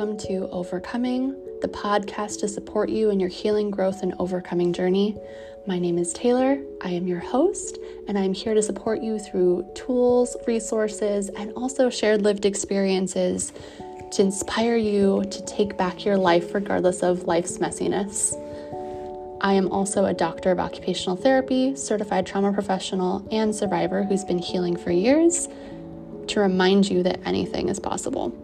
welcome to Overcoming, the podcast to support you in your healing, growth, and overcoming journey. My name is Taelor. I am your host, and I'm here to support you through tools, resources, and also shared lived experiences to inspire you to take back your life regardless of life's messiness. I am also a doctor of occupational therapy, certified trauma professional, and survivor who's been healing for years to remind you that anything is possible.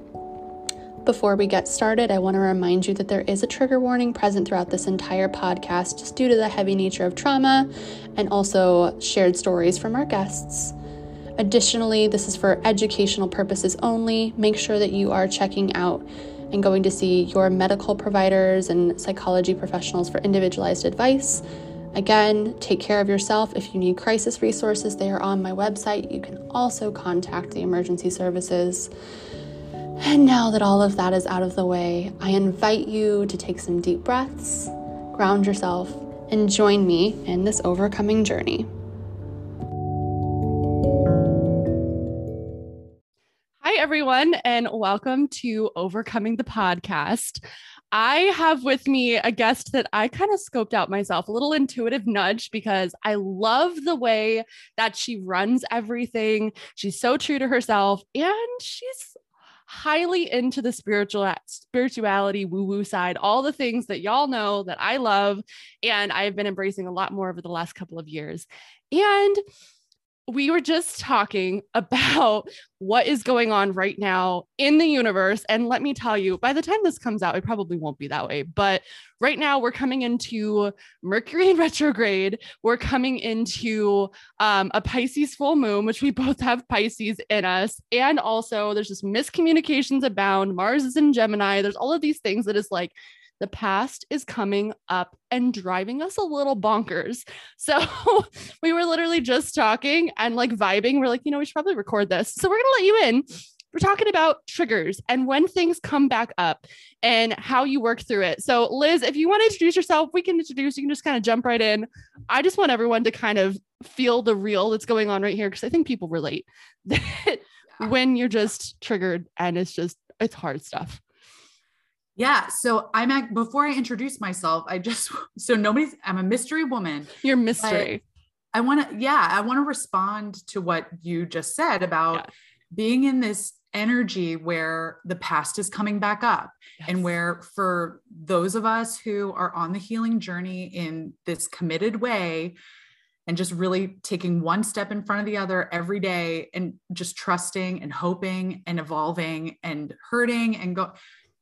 Before we get started, I want to remind you that there is a trigger warning present throughout this entire podcast just due to the heavy nature of trauma and also shared stories from our guests. Additionally, this is for educational purposes only. Make sure that you are checking out and going to see your medical providers and psychology professionals for individualized advice. Again, take care of yourself. If you need crisis resources, they are on my website. You can also contact the emergency services. And now that all of that is out of the way, I invite you to take some deep breaths, ground yourself, and join me in this overcoming journey. Hi, everyone, and welcome to Overcoming the Podcast. I have with me a guest that I kind of scoped out myself, a little intuitive nudge because I love the way that she runs everything. She's so true to herself and she's highly into the spiritual spirituality woo woo side, all the things that y'all know that I love and I've been embracing a lot more over the last couple of years. And we were just talking about what is going on right now in the universe. And let me tell you, by the time this comes out, it probably won't be that way. But right now, we're coming into Mercury in retrograde. We're coming into um, a Pisces full moon, which we both have Pisces in us. And also, there's just miscommunications abound. Mars is in Gemini. There's all of these things that is like, the past is coming up and driving us a little bonkers. So we were literally just talking and like vibing. We're like, you know, we should probably record this. So we're going to let you in. We're talking about triggers and when things come back up and how you work through it. So, Liz, if you want to introduce yourself, we can introduce, you can just kind of jump right in. I just want everyone to kind of feel the real that's going on right here because I think people relate that when you're just triggered and it's just, it's hard stuff. Yeah. So I'm at, before I introduce myself, I just, so nobody's, I'm a mystery woman. You're mystery. I want to, yeah, I want to respond to what you just said about yeah. being in this energy where the past is coming back up yes. and where for those of us who are on the healing journey in this committed way and just really taking one step in front of the other every day and just trusting and hoping and evolving and hurting and go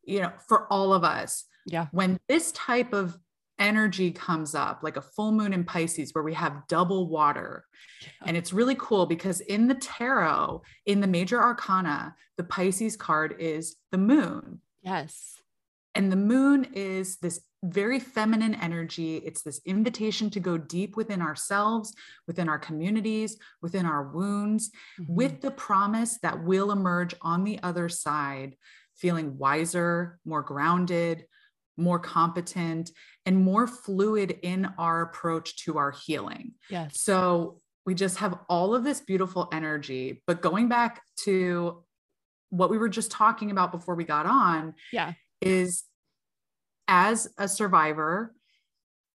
you know, for all of us. Yeah. When this type of energy comes up, like a full moon in Pisces, where we have double water. Yeah. And it's really cool because in the tarot, in the major arcana, the Pisces card is the moon. Yes. And the moon is this very feminine energy. It's this invitation to go deep within ourselves, within our communities, within our wounds, mm-hmm. with the promise that we'll emerge on the other side feeling wiser, more grounded, more competent, and more fluid in our approach to our healing. Yes. So we just have all of this beautiful energy. But going back to what we were just talking about before we got on, yeah, is as a survivor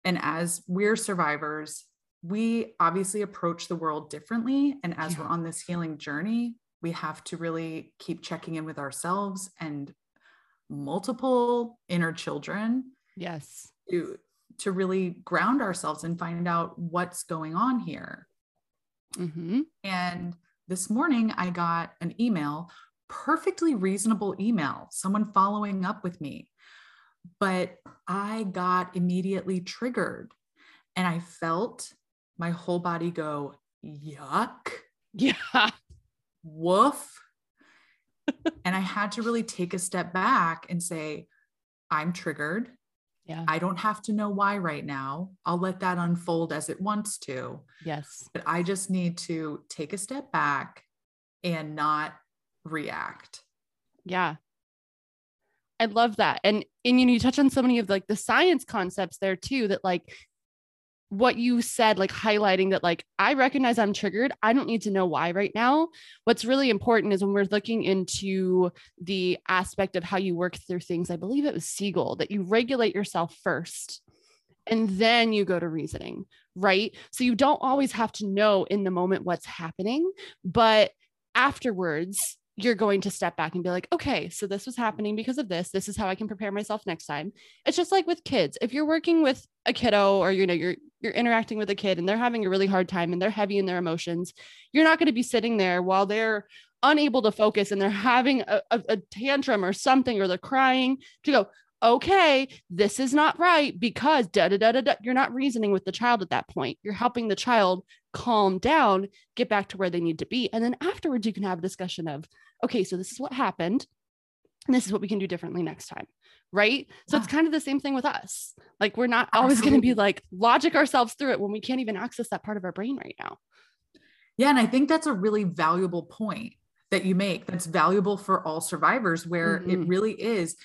and as we're survivors, we obviously approach the world differently. And as yeah. we're on this healing journey, we have to really keep checking in with ourselves and multiple inner children yes. to to really ground ourselves and find out what's going on here. Mm-hmm. and this morning i got an email perfectly reasonable email someone following up with me but i got immediately triggered and i felt my whole body go yuck. Yeah woof. and I had to really take a step back and say, I'm triggered. Yeah. I don't have to know why right now. I'll let that unfold as it wants to. Yes. But I just need to take a step back and not react. Yeah. I love that. And and you know, you touch on so many of like the science concepts there too that like what you said, like highlighting that, like, I recognize I'm triggered. I don't need to know why right now. What's really important is when we're looking into the aspect of how you work through things, I believe it was Siegel, that you regulate yourself first and then you go to reasoning, right? So you don't always have to know in the moment what's happening, but afterwards, you're going to step back and be like, okay, so this was happening because of this. This is how I can prepare myself next time. It's just like with kids. If you're working with a kiddo or you know you're you're interacting with a kid and they're having a really hard time and they're heavy in their emotions, you're not going to be sitting there while they're unable to focus and they're having a, a, a tantrum or something or they're crying to go, okay, this is not right because da da da da da. You're not reasoning with the child at that point. You're helping the child calm down, get back to where they need to be. And then afterwards, you can have a discussion of, okay, so this is what happened. And this is what we can do differently next time. Right. So yeah. it's kind of the same thing with us. Like, we're not always going to be like logic ourselves through it when we can't even access that part of our brain right now. Yeah. And I think that's a really valuable point that you make that's valuable for all survivors, where mm-hmm. it really is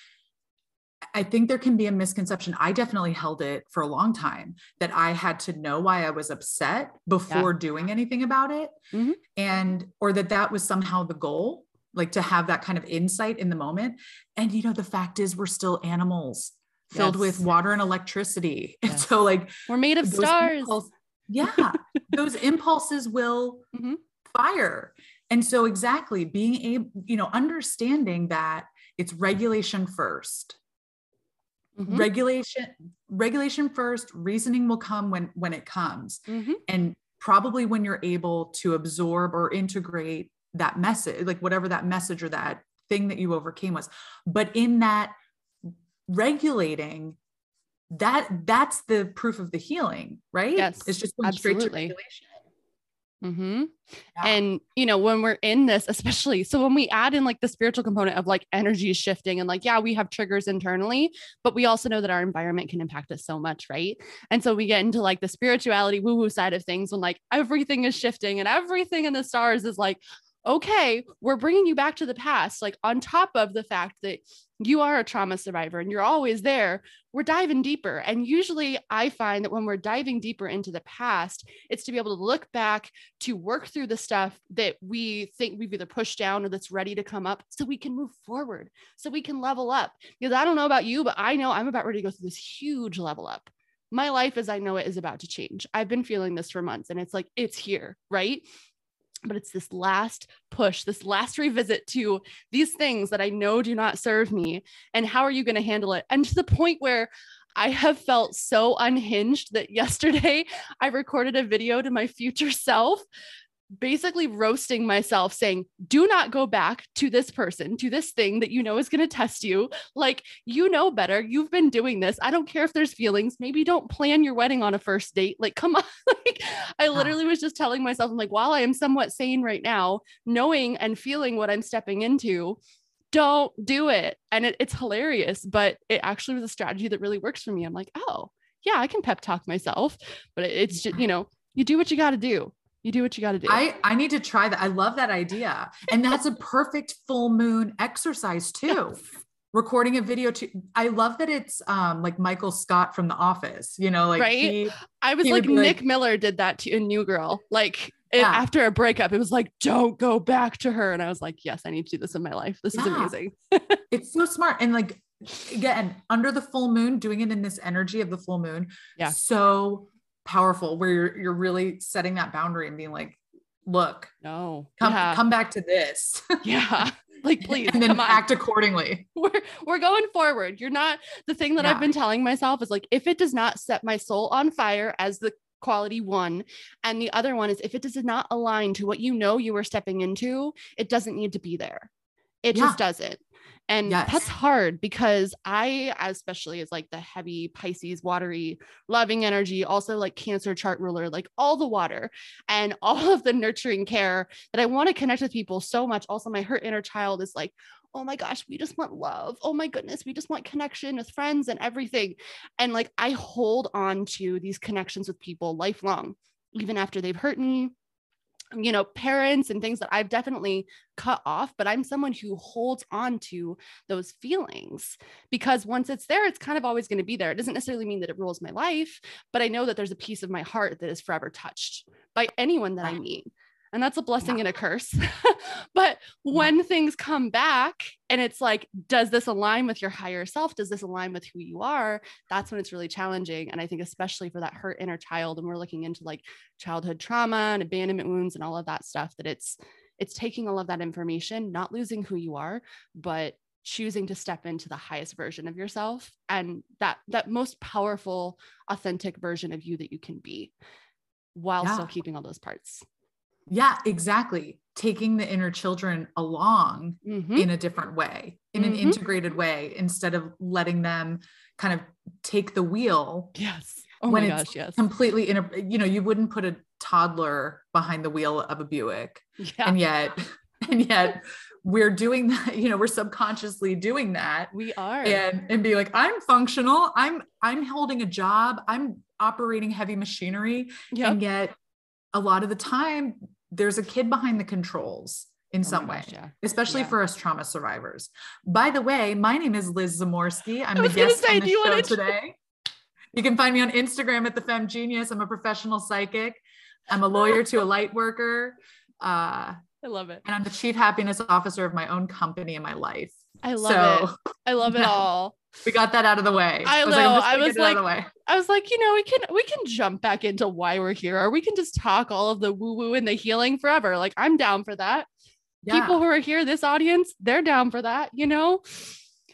I think there can be a misconception. I definitely held it for a long time that I had to know why I was upset before yeah. doing anything about it. Mm-hmm. And, or that that was somehow the goal, like to have that kind of insight in the moment. And, you know, the fact is, we're still animals filled yes. with water and electricity. Yes. And so, like, we're made of stars. Yeah. those impulses will mm-hmm. fire. And so, exactly being able, you know, understanding that it's regulation first Mm-hmm. regulation regulation first reasoning will come when when it comes mm-hmm. and probably when you're able to absorb or integrate that message like whatever that message or that thing that you overcame was but in that regulating that that's the proof of the healing right yes it's just going absolutely. straight to regulation Mm-hmm. Yeah. And, you know, when we're in this, especially, so when we add in like the spiritual component of like energy shifting and like, yeah, we have triggers internally, but we also know that our environment can impact us so much. Right. And so we get into like the spirituality woo woo side of things when like everything is shifting and everything in the stars is like, okay, we're bringing you back to the past, like on top of the fact that you are a trauma survivor and you're always there, we're diving deeper. And usually I find that when we're diving deeper into the past, it's to be able to look back to work through the stuff that we think we've either pushed down or that's ready to come up so we can move forward, so we can level up. Because I don't know about you, but I know I'm about ready to go through this huge level up. My life as I know it is about to change. I've been feeling this for months and it's like, it's here, right? But it's this last push, this last revisit to these things that I know do not serve me. And how are you going to handle it? And to the point where I have felt so unhinged that yesterday I recorded a video to my future self basically roasting myself saying do not go back to this person to this thing that you know is going to test you. Like you know better. You've been doing this. I don't care if there's feelings. Maybe don't plan your wedding on a first date. Like come on. Like i literally was just telling myself i'm like while i am somewhat sane right now knowing and feeling what i'm stepping into don't do it. And it, it's hilarious but it actually was a strategy that really works for me. I'm like oh yeah i can pep talk myself. But it's just you know you do what you got to do you do what you got to do. I, I need to try that. I love that idea. And that's a perfect full moon exercise too. Recording a video too. I love that it's um like Michael Scott from The Office, you know, like right. He, I was like Nick like, Miller did that to a New Girl. Like it, after a breakup, it was like, don't go back to her. And I was like, yes, I need to do this in my life. This yeah. is amazing. it's so smart. And like again, under the full moon, doing it in this energy of the full moon. Yeah. So powerful where you're you're really setting that boundary and being like look no come yeah. come back to this. Yeah. Like please and then act accordingly. We're we're going forward. You're not the thing that yeah. i've been telling myself is like if it does not set my soul on fire as the quality one and the other one is if it does not align to what you know you were stepping into it doesn't need to be there. It yeah. just doesn't and yes. that's hard because I, especially as like the heavy Pisces, watery, loving energy, also like Cancer chart ruler, like all the water and all of the nurturing care that I want to connect with people so much. Also, my hurt inner child is like, oh my gosh, we just want love. Oh my goodness, we just want connection with friends and everything. And like I hold on to these connections with people lifelong, even after they've hurt me, you know, parents and things that I've definitely cut off, but I'm someone who holds on to those feelings because once it's there, it's kind of always going to be there. It doesn't necessarily mean that it rules my life, but I know that there's a piece of my heart that is forever touched by anyone that I meet and that's a blessing yeah. and a curse. but when things come back and it's like, does this align with your higher self? Does this align with who you are? That's when it's really challenging. And I think, especially for that hurt inner child, and we're looking into like childhood trauma and abandonment wounds and all of that stuff, that it's, it's taking all of that information, not losing who you are, but choosing to step into the highest version of yourself and that that most powerful authentic version of you that you can be while yeah. still keeping all those parts yeah, exactly. Taking the inner children along mm-hmm. in a different way, in mm-hmm. an integrated way, instead of letting them kind of take the wheel. Yes. Oh when my gosh, yes. Completely in a, you know, you wouldn't put a toddler behind the wheel of a Buick. Yeah. And yet, and yet we're doing that, you know, we're subconsciously doing that. We are. And and be like, I'm functional. I'm I'm holding a job. I'm operating heavy machinery. Yep. And yet a lot of the time there's a kid behind the controls in oh some way, yeah. especially yeah. for us trauma survivors. By the way, my name is Liz Zamorski. I'm the guest say, on the show today. You can find me on Instagram at the Femme Genius. I'm a professional psychic. I'm a lawyer to a light worker. Uh, I love it. And I'm the chief happiness officer of my own company in my life. I love so, it. I love it all. We got that out of the way. I, know. I was like, I was like, I was like, you know, we can we can jump back into why we're here, or we can just talk all of the woo woo and the healing forever. Like I'm down for that. Yeah. People who are here, this audience, they're down for that. You know.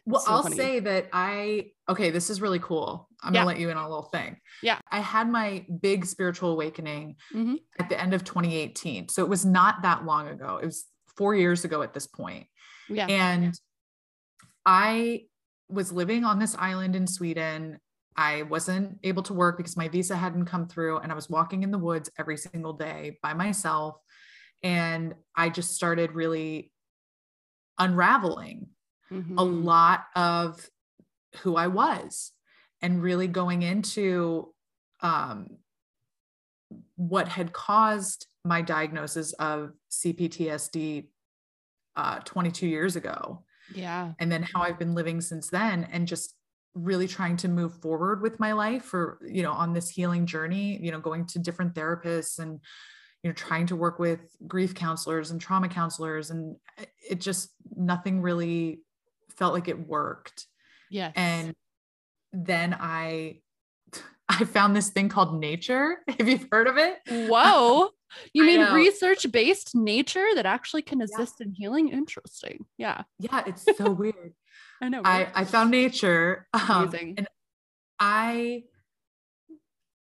Well, so I'll funny. say that I okay. This is really cool. I'm yeah. gonna let you in on a little thing. Yeah. I had my big spiritual awakening mm-hmm. at the end of 2018, so it was not that long ago. It was four years ago at this point. Yeah. And I was living on this island in Sweden. I wasn't able to work because my visa hadn't come through, and I was walking in the woods every single day by myself. And I just started really unraveling mm-hmm. a lot of who I was and really going into um, what had caused my diagnosis of CPTSD uh, 22 years ago. Yeah. And then how I've been living since then and just really trying to move forward with my life for, you know, on this healing journey, you know, going to different therapists and, you know, trying to work with grief counselors and trauma counselors. And it just, nothing really felt like it worked. Yeah. And then I, I found this thing called nature. Have you heard of it? Whoa. You mean research based nature that actually can assist yeah. in healing? Interesting. Yeah. Yeah, it's so weird. I know. Right? I, I found nature. Um, Amazing. And I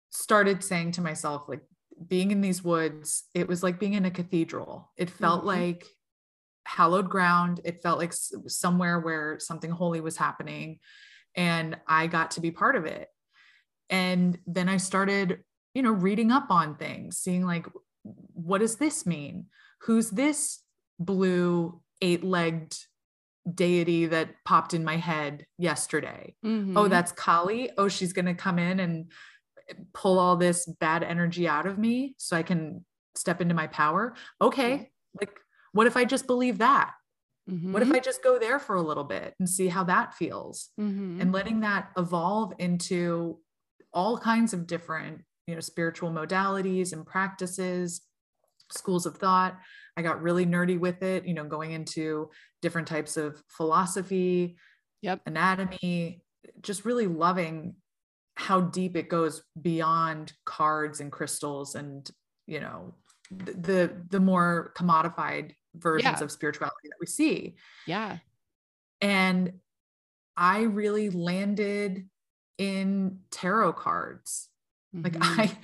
started saying to myself, like, being in these woods, it was like being in a cathedral. It felt mm-hmm. like hallowed ground. It felt like somewhere where something holy was happening. And I got to be part of it. And then I started, you know, reading up on things, seeing like what does this mean? Who's this blue eight legged deity that popped in my head yesterday? Oh, mm-hmm. Oh, that's Kali. Oh, she's going to come in and pull all this bad energy out of me so I can step into my power. Okay. Like, what if I just believe that? Mm-hmm. What if I just go there for a little bit and see how that feels? Mm-hmm. And letting that evolve into all kinds of different you know spiritual modalities and practices schools of thought. I got really nerdy with it you know going into different types of philosophy yep. anatomy just really loving how deep it goes beyond cards and crystals and you know the the more commodified versions yeah. of spirituality that we see. Yeah. And i really landed in tarot cards Mm-hmm. Like I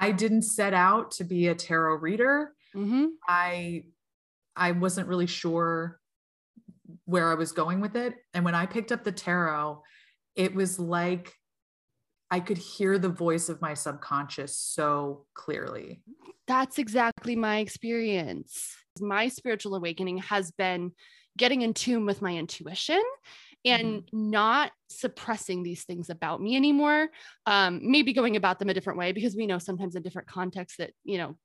I didn't set out to be a tarot reader. Mm-hmm. I I wasn't really sure where I was going with it. And when I picked up the tarot, it was like I could hear the voice of my subconscious so clearly. That's exactly my experience. My spiritual awakening has been getting in tune with my intuition and mm-hmm. not suppressing these things about me anymore um, maybe going about them a different way because we know sometimes in different contexts that you know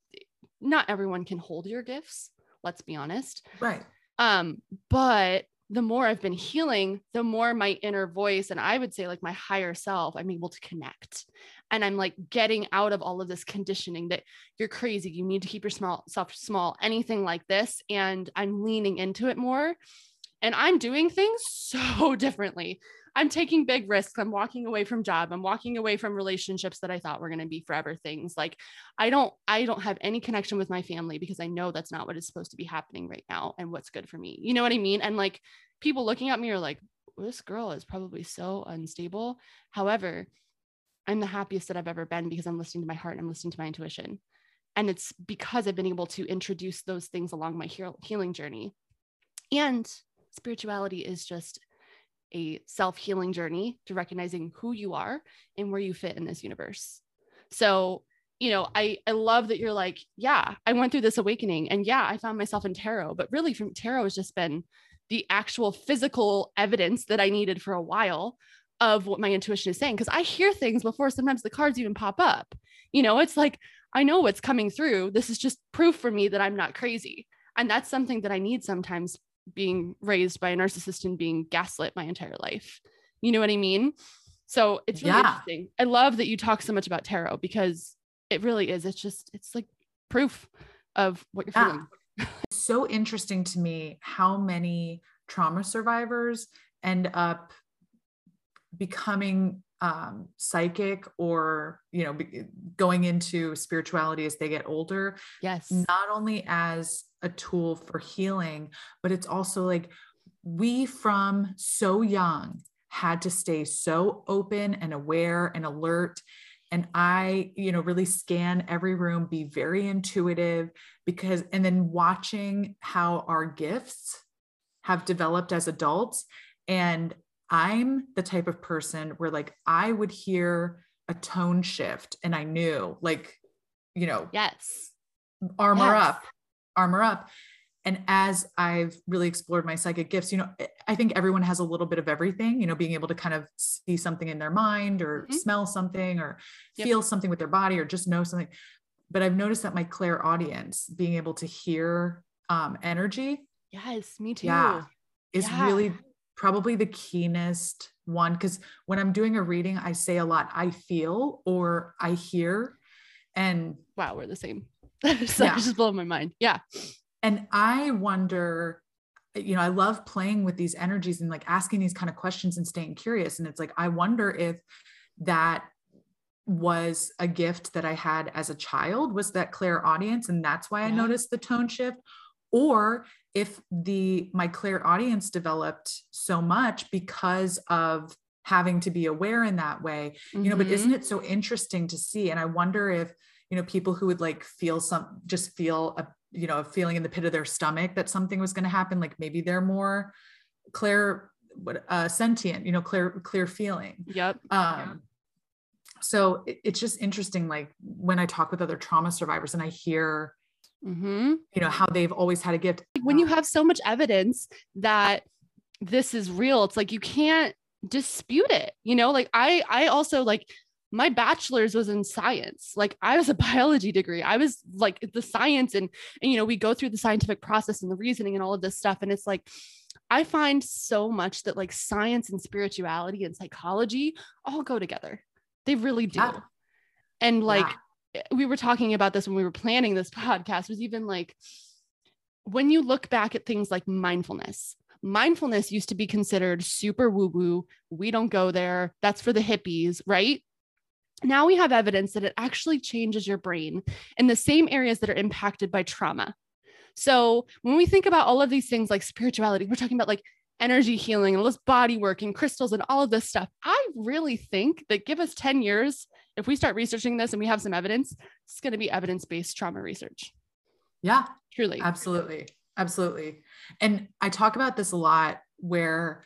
not everyone can hold your gifts, let's be honest. Right. Um, but the more I've been healing, the more my inner voice and I would say like my higher self, I'm able to connect. And I'm like getting out of all of this conditioning that you're crazy, you need to keep your small self small, anything like this. And I'm leaning into it more. And I'm doing things so differently. I'm taking big risks. I'm walking away from job. I'm walking away from relationships that I thought were going to be forever things. Like I don't I don't have any connection with my family because I know that's not what is supposed to be happening right now and what's good for me. You know what I mean? And like people looking at me are like this girl is probably so unstable. However, I'm the happiest that I've ever been because I'm listening to my heart and I'm listening to my intuition. And it's because I've been able to introduce those things along my healing journey. And spirituality is just a self healing journey to recognizing who you are and where you fit in this universe. So, you know, I I love that you're like, yeah, I went through this awakening and yeah, I found myself in tarot, but really from tarot has just been the actual physical evidence that I needed for a while of what my intuition is saying because I hear things before sometimes the cards even pop up. You know, it's like I know what's coming through. This is just proof for me that I'm not crazy. And that's something that I need sometimes being raised by a narcissist and being gaslit my entire life. You know what I mean? So it's really yeah. interesting. I love that you talk so much about tarot because it really is. It's just, it's like proof of what you're yeah. feeling. so interesting to me how many trauma survivors end up becoming um, psychic or you know be, going into spirituality as they get older yes not only as a tool for healing but it's also like we from so young had to stay so open and aware and alert. And i you know really scan every room be very intuitive because and then watching how our gifts have developed as adults. And I'm the type of person where like I would hear a tone shift and I knew like, you know, yes, armor yes. up, armor up. And as I've really explored my psychic gifts, you know, I think everyone has a little bit of everything, you know, being able to kind of see something in their mind or mm-hmm. smell something or yep. feel something with their body or just know something. But I've noticed that my clairaudience being able to hear um, energy. Yes, me too. Yeah, is yeah. really probably the keenest one because when I'm doing a reading, I say a lot, I feel or I hear. And wow, we're the same. so yeah. just blowing my mind. Yeah. And I wonder, you know, I love playing with these energies and like asking these kind of questions and staying curious. And it's like, I wonder if that was a gift that I had as a child was that clairaudience. And that's why I noticed the tone shift. Or if the my clairaudience developed so much because of having to be aware in that way mm-hmm. you know but isn't mm-hmm. it so interesting to see and i wonder if you know people who would like feel some just feel a you know a feeling in the pit of their stomach that something was going to happen like maybe they're more clear what uh sentient you know clear clear feeling. Yep um so it, it's just interesting like when i talk with other trauma survivors and i hear mm-hmm. you know how they've always had a gift. When you have so much evidence that this is real it's like you can't dispute it you know? Like i i also like my bachelor's was in science. Like i was a biology degree. I was like the science and and you know we go through the scientific process and the reasoning and all of this stuff. And it's like i find so much that like science and spirituality and psychology all go together. They really do. Yeah. and like yeah. Eh, we were talking about this when we were planning this podcast was even like when you look back at things like mindfulness mindfulness used to be considered super woo woo we don't go there. That's for the hippies right now we have evidence that it actually changes your brain in the same areas that are impacted by trauma so when we think about all of these things like spirituality we're talking about like energy healing and all this body work and crystals and all of this stuff i really think that give us 10 years if we start researching this and we have some evidence, it's going to be evidence based trauma research. Yeah, truly. Absolutely. Absolutely. And I talk about this a lot where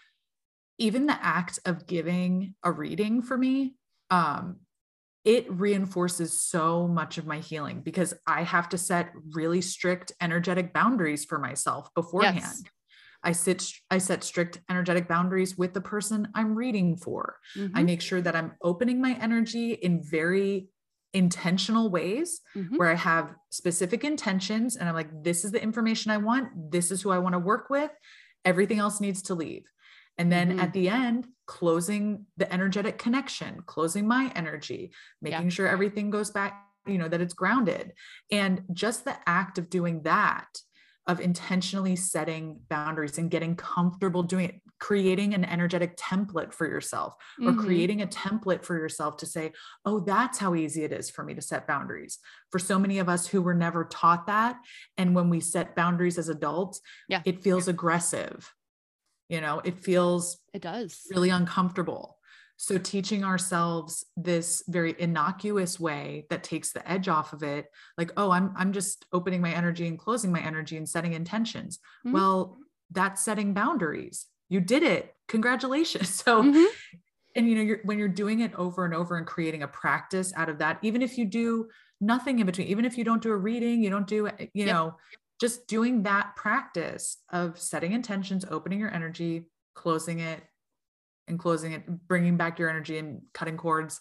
even the act of giving a reading for me, um, it reinforces so much of my healing because I have to set really strict energetic boundaries for myself beforehand. Yes. I sit I set strict energetic boundaries with the person I'm reading for. Mm-hmm. I make sure that I'm opening my energy in very intentional ways mm-hmm. where I have specific intentions and I'm like, this is the information I want. This is who I want to work with. Everything else needs to leave. And then mm-hmm. at the end, closing the energetic connection, closing my energy, making yeah. sure everything goes back, you know, that it's grounded. And just the act of doing that of intentionally setting boundaries and getting comfortable doing it, creating an energetic template for yourself or mm-hmm. creating a template for yourself to say, oh, that's how easy it is for me to set boundaries. For so many of us who were never taught that. And when we set boundaries as adults, yeah. it feels aggressive. You know, it feels it does really uncomfortable. So, teaching ourselves this very innocuous way that takes the edge off of it, like, oh, I'm I'm just opening my energy and closing my energy and setting intentions. Mm-hmm. Well, that's setting boundaries. You did it. Congratulations. So, mm-hmm. and you know, you're when you're doing it over and over and creating a practice out of that, even if you do nothing in between, even if you don't do a reading, you don't do, you yep. know, just doing that practice of setting intentions, opening your energy, closing it, and closing it, bringing back your energy and cutting cords.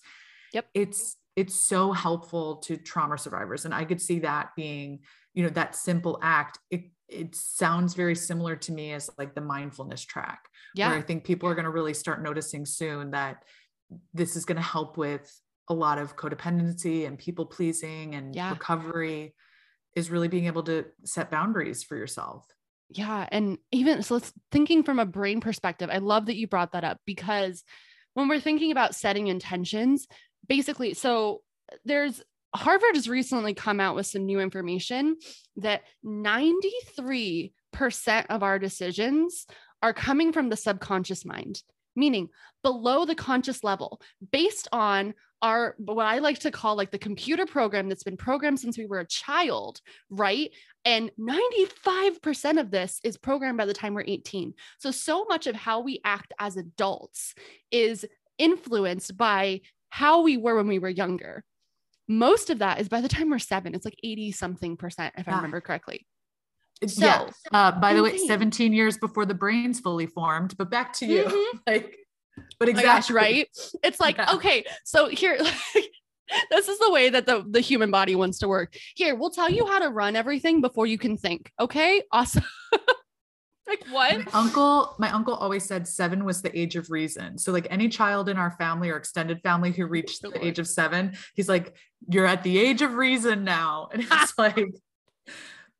Yep. It's it's so helpful to trauma survivors and I could see that being, you know, that simple act. It it sounds very similar to me as like the mindfulness track. Yeah. Where I think people are going to really start noticing soon that this is going to help with a lot of codependency and people pleasing and yeah. recovery is really being able to set boundaries for yourself. Yeah. And even so, let's thinking from a brain perspective, I love that you brought that up because when we're thinking about setting intentions, basically, so there's Harvard has recently come out with some new information that 93% of our decisions are coming from the subconscious mind, meaning below the conscious level, based on our what I like to call like the computer program that's been programmed since we were a child, right? And 95% of this is programmed by the time we're 18. So, so much of how we act as adults is influenced by how we were when we were younger. Most of that is by the time we're seven, it's like 80 something percent, if. I remember correctly. So, yeah. Uh, by the way, 17 years before the brain's fully formed, but back to you. Mm-hmm. like, but exactly. Gosh, right? It's like, yeah. okay, so here, this is the way that the, the human body wants to work. Here, we'll tell you how to run everything before you can think. Okay. Awesome. like what? My uncle, my uncle always said seven was the age of reason. So like any child in our family or extended family who reached the age of seven, he's like, you're at the age of reason now. And it's like,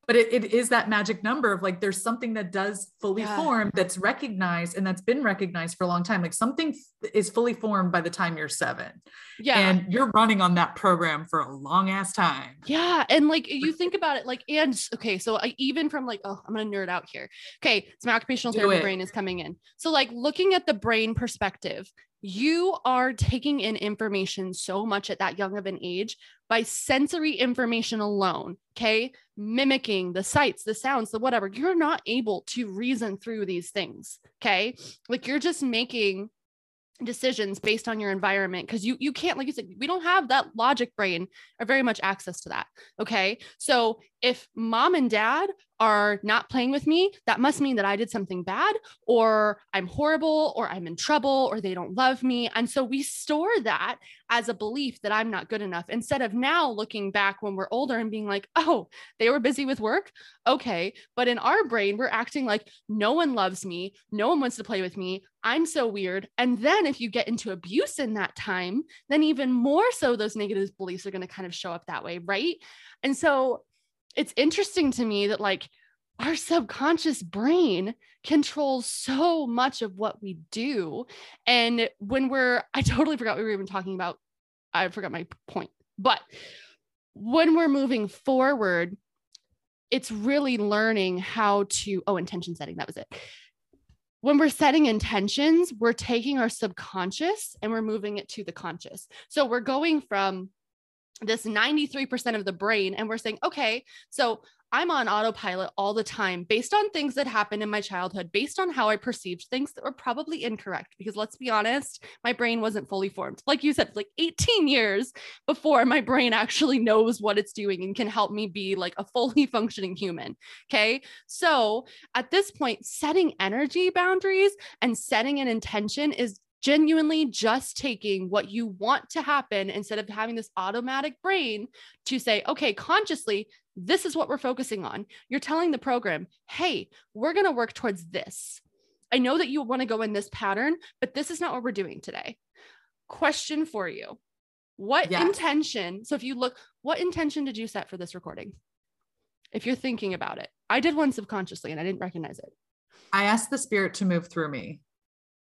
but it, it is that magic number of like there's something that does fully yeah. form that's recognized and that's been recognized for a long time. Like something is fully formed by the time you're seven. Yeah. And you're running on that program for a long ass time. Yeah. And like you think about it like and okay so I, even from like oh i'm gonna nerd out here. Okay so my occupational therapy brain is coming in. So like looking at the brain perspective you are taking in information so much at that young of an age by sensory information alone, okay? Mimicking the sights, the sounds, the whatever. You're not able to reason through these things, okay? Like you're just making decisions based on your environment because you you can't like you said we don't have that logic brain or very much access to that okay? So if mom and dad are not playing with me that must mean that i did something bad or i'm horrible or i'm in trouble or they don't love me. And so we store that as a belief that i'm not good enough instead of now looking back when we're older and being like oh they were busy with work? Okay. But in our brain we're acting like no one loves me no one wants to play with me I'm so weird. And then if you get into abuse in that time, then even more so those negative beliefs are going to kind of show up that way. Right. And so it's interesting to me that like our subconscious brain controls so much of what we do. And when we're, I totally forgot we were even talking about, I forgot my point, but when we're moving forward, it's really learning how to, oh, intention setting, that was it when we're setting intentions, we're taking our subconscious and we're moving it to the conscious. So we're going from this 93% of the brain and we're saying, okay, so I'm on autopilot all the time based on things that happened in my childhood, based on how I perceived things that were probably incorrect. Because let's be honest, my brain wasn't fully formed. Like you said, like 18 years before my brain actually knows what it's doing and can help me be like a fully functioning human. Okay. So at this point, setting energy boundaries and setting an intention is genuinely just taking what you want to happen instead of having this automatic brain to say, okay, consciously, this is what we're focusing on. You're telling the program, hey, we're going to work towards this. I know that you want to go in this pattern, but this is not what we're doing today. Question for you What yes. intention? So if you look, what intention did you set for this recording? If you're thinking about it, I did one subconsciously and I didn't recognize it. I asked the spirit to move through me.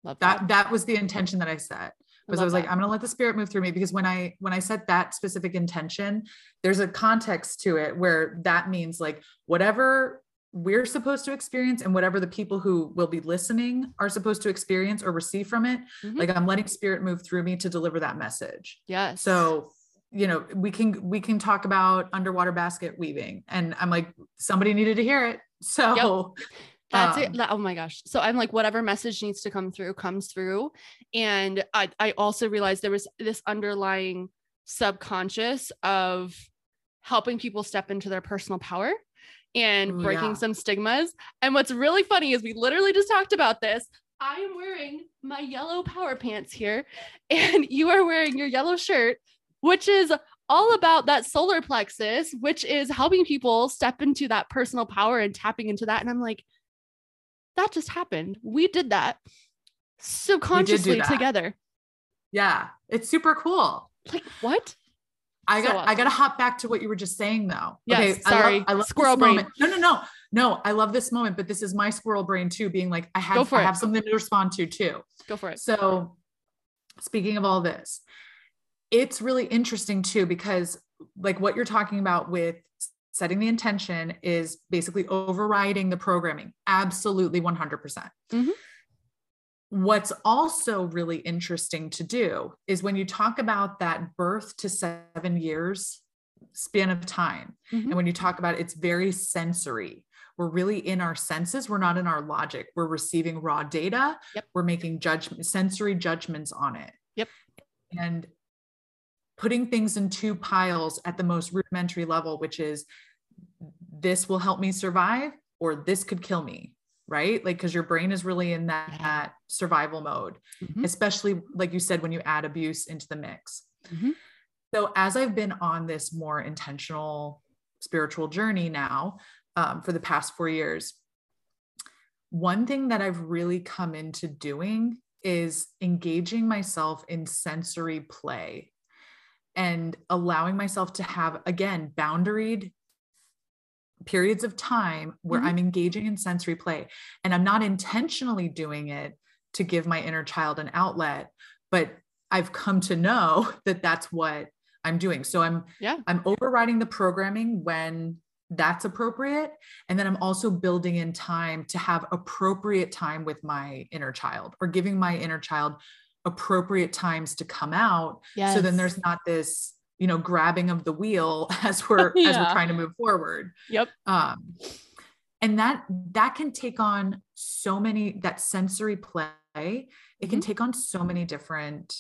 Love that. That, that was the intention that I set. Because I, I was that. like, I'm gonna let the spirit move through me. Because when I when I set that specific intention, there's a context to it where that means like whatever we're supposed to experience and whatever the people who will be listening are supposed to experience or receive from it. Mm-hmm. Like I'm letting spirit move through me to deliver that message. Yes. So you know we can we can talk about underwater basket weaving and i'm like somebody needed to hear it so yep. That's um, it. Oh my gosh. So I'm like, whatever message needs to come through comes through. And I, I also realized there was this underlying subconscious of helping people step into their personal power and breaking yeah. some stigmas. And what's really funny is we literally just talked about this. I am wearing my yellow power pants here, and you are wearing your yellow shirt, which is all about that solar plexus, which is helping people step into that personal power and tapping into that. And I'm like, that just happened. We did that subconsciously that. together. Yeah, it's super cool. Like what? I got so awesome. I got to hop back to what you were just saying though. Yes, okay, sorry. I love, I love squirrel brain. Moment. No, no, no. No, I love this moment, but this is my squirrel brain too being like I have I have something to respond to too. Go for it. So speaking of all this, it's really interesting too because like what you're talking about with setting the intention is basically overriding the programming. Absolutely 100%. Mm-hmm. what's also really interesting to do is when you talk about that birth to seven years span of time mm-hmm. and when you talk about it, it's very sensory. We're really in our senses. We're not in our logic. We're receiving raw data. Yep. we're making judgment sensory judgments on it. Yep. And putting things in two piles at the most rudimentary level, which is this will help me survive or this could kill me right like because your brain is really in that, that survival mode mm-hmm. especially like you said when you add abuse into the mix mm-hmm. so as i've been on this more intentional spiritual journey now um, for the past four years one thing that i've really come into doing is engaging myself in sensory play and allowing myself to have again boundaried periods of time where mm-hmm. I'm engaging in sensory play and I'm not intentionally doing it to give my inner child an outlet, but I've come to know that that's what I'm doing. So I'm yeah, I'm overriding the programming when that's appropriate and then I'm also building in time to have appropriate time with my inner child or giving my inner child appropriate times to come out yes. so then there's not this you know grabbing of the wheel as we're yeah. as we're trying to move forward yep um and that that can take on so many that sensory play it can mm-hmm. take on so many different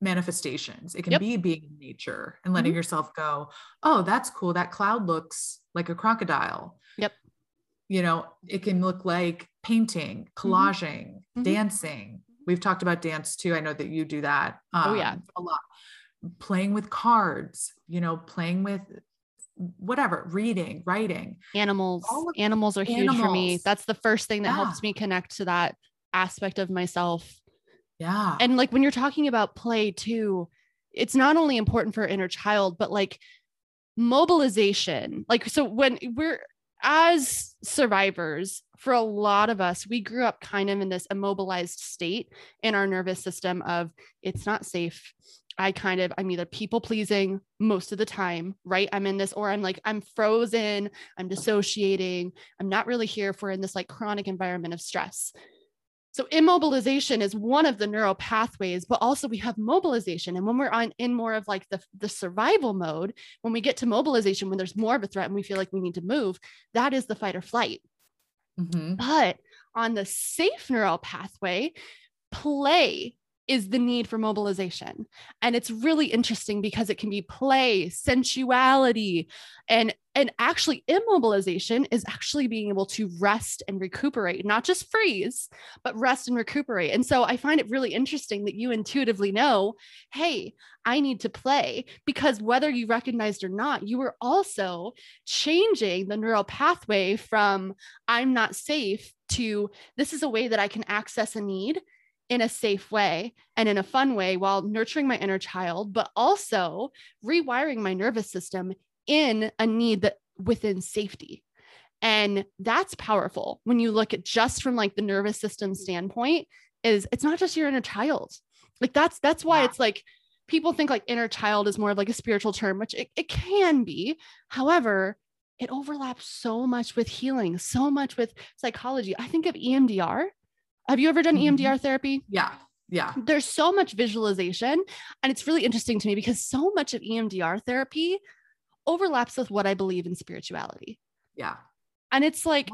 manifestations it can yep. be being in nature and letting mm-hmm. yourself go oh that's cool that cloud looks like a crocodile yep you know it can look like painting mm-hmm. collaging mm-hmm. dancing we've talked about dance too i know that you do that um, oh yeah a lot playing with cards, you know, playing with whatever, reading, writing. Animals. Animals are animals. huge for me. That's the first thing that yeah. helps me connect to that aspect of myself. Yeah. And like when you're talking about play too, it's not only important for inner child, but like mobilization. Like, so when we're as survivors, for a lot of us, we grew up kind of in this immobilized state in our nervous system of it's not safe. I kind of, I'm either people pleasing most of the time, right? I'm in this, or I'm like, I'm frozen, I'm dissociating, I'm not really here if we're in this like chronic environment of stress. So immobilization is one of the neural pathways, but also we have mobilization. And when we're on in more of like the, the survival mode, when we get to mobilization, when there's more of a threat and we feel like we need to move, that is the fight or flight. Mm-hmm. But on the safe neural pathway, play is the need for mobilization. And it's really interesting because it can be play, sensuality, and and actually immobilization is actually being able to rest and recuperate, not just freeze, but rest and recuperate. And so I find it really interesting that you intuitively know, hey, I need to play because whether you recognized or not, you were also changing the neural pathway from I'm not safe to this is a way that I can access a need in a safe way and in a fun way while nurturing my inner child, but also rewiring my nervous system in a need that within safety. And that's powerful when you look at just from like the nervous system mm-hmm. standpoint is it's not just your inner child. Like that's that's why yeah. it's like people think like inner child is more of like a spiritual term, which it, it can be. However, it overlaps so much with healing, so much with psychology. I think of EMDR have you ever done mm-hmm. EMDR therapy? Yeah. Yeah. There's so much visualization. And it's really interesting to me because so much of EMDR therapy overlaps with what I believe in spirituality. Yeah. And it's like,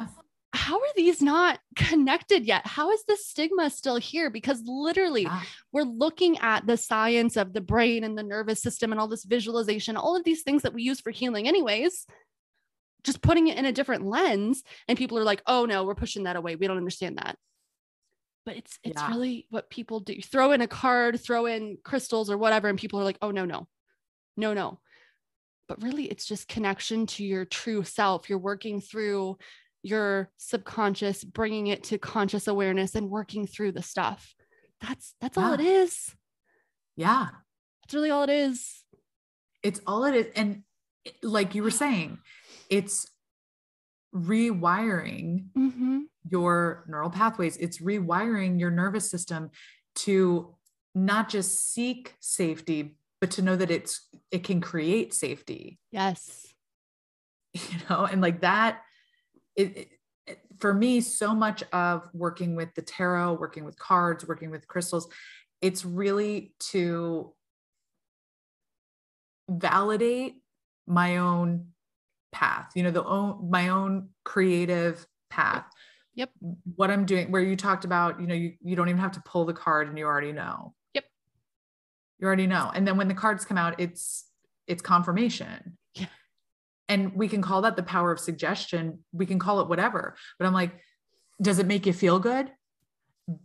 how are these not connected yet? How is the stigma still here? Because literally, yeah. we're looking at the science of the brain and the nervous system and all this visualization, all of these things that we use for healing, anyways, just putting it in a different lens. And people are like, oh no, we're pushing that away. We don't understand that but it's it's yeah. really what people do. Throw in a card, throw in crystals or whatever, and people are like, oh no, no, no, no. But really, it's just connection to your true self. You're working through your subconscious, bringing it to conscious awareness, and working through the stuff. That's that's yeah. all it is. Yeah, that's really all it is. It's all it is, and like you were saying, it's rewiring mm-hmm. your neural pathways. It's rewiring your nervous system to not just seek safety, but to know that it's it can create safety. Yes. You know, and like that, it, it for me, so much of working with the tarot, working with cards, working with crystals, it's really to validate my own path you know the own my own creative path. Yep. What i'm doing where you talked about you know you, you don't even have to pull the card and you already know. Yep. You already know. And then when the cards come out it's it's confirmation. Yeah. and we can call that the power of suggestion. We can call it whatever. But i'm like does it make you feel good?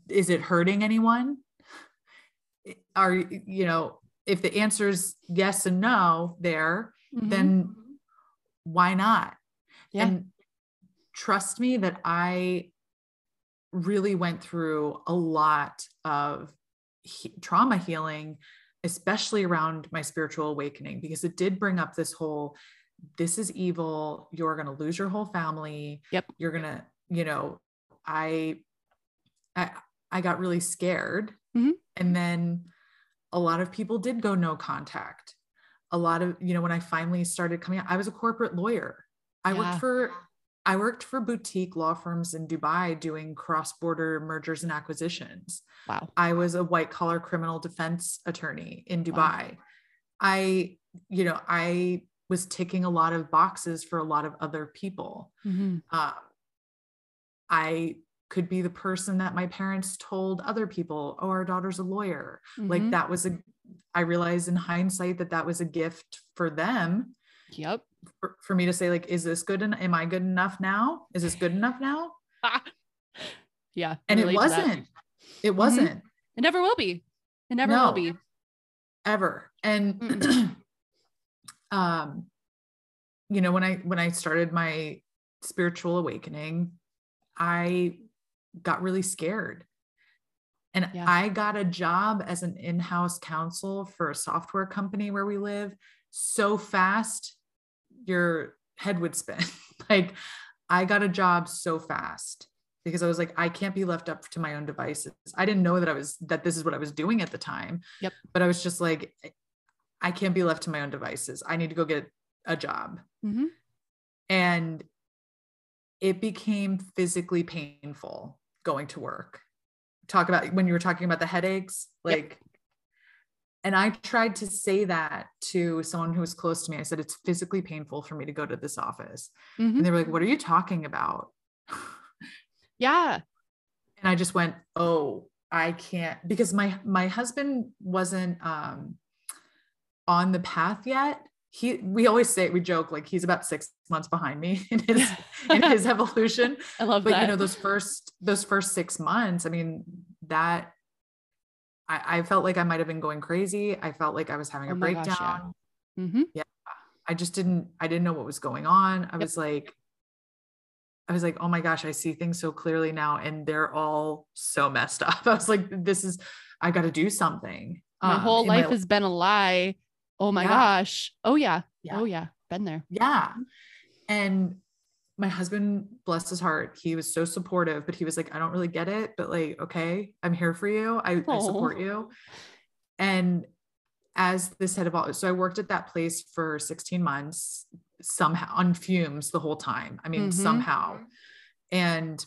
Is it hurting anyone? Are you know if the answer is yes and no there mm-hmm. then why not? Yeah. And trust me that I really went through a lot of he- trauma healing, especially around my spiritual awakening, because it did bring up this whole this is evil. You're going to lose your whole family. Yep. You're going to, you know, I, I, I got really scared. Mm-hmm. And then a lot of people did go no contact a lot of, you know, when I finally started coming out, I was a corporate lawyer. I yeah. worked for I worked for boutique law firms in Dubai doing cross-border mergers and acquisitions. Wow. I was a white collar criminal defense attorney in Dubai. Wow. I, you know, I was ticking a lot of boxes for a lot of other people. Mm-hmm. Uh, I could be the person that my parents told other people, oh, our daughter's a lawyer. Mm-hmm. Like that was a, I realized in hindsight that that was a gift for them. Yep. For, for me to say, like, is this good? And am I good enough now? Is this good enough now? yeah. And it wasn't. It mm-hmm. wasn't. It never will be. It never no, will be. Ever. And um, you know, when I when I started my spiritual awakening, I got really scared. And yeah. I got a job as an in house counsel for a software company where we live so fast, your head would spin. like, I got a job so fast because I was like, I can't be left up to my own devices. I didn't know that I was, that this is what I was doing at the time. Yep. But I was just like, I can't be left to my own devices. I need to go get a job. Mm-hmm. And it became physically painful going to work. Talk about when you were talking about the headaches, like, yep. and I tried to say that to someone who was close to me. I said, it's physically painful for me to go to this office. Mm-hmm. And they were like, what are you talking about? Yeah. And I just went, oh, I can't because my my husband wasn't um on the path yet. He we always say we joke like he's about six months behind me in his in his evolution. I love that. but that. you know, those first those first six months, I mean, that I, I felt like I might have been going crazy. I felt like I was having Oh a my gosh, breakdown. yeah. Mhm. I just didn't I didn't know what was going on. I Yep. was like I was like, oh my gosh, I see things so clearly now and they're all so messed up. I was like, this is I got to do something. My Um, whole life has been a lie. Oh my Yeah. gosh. Oh yeah. Yeah. Oh yeah. Been there. yeah. And my husband, bless his heart, he was so supportive, but he was like, I don't really get it, but like, okay, I'm here for you. I, I support you. And as this had evolved, so I worked at that place for 16 months, somehow on fumes the whole time. I mean, Mhm. somehow. And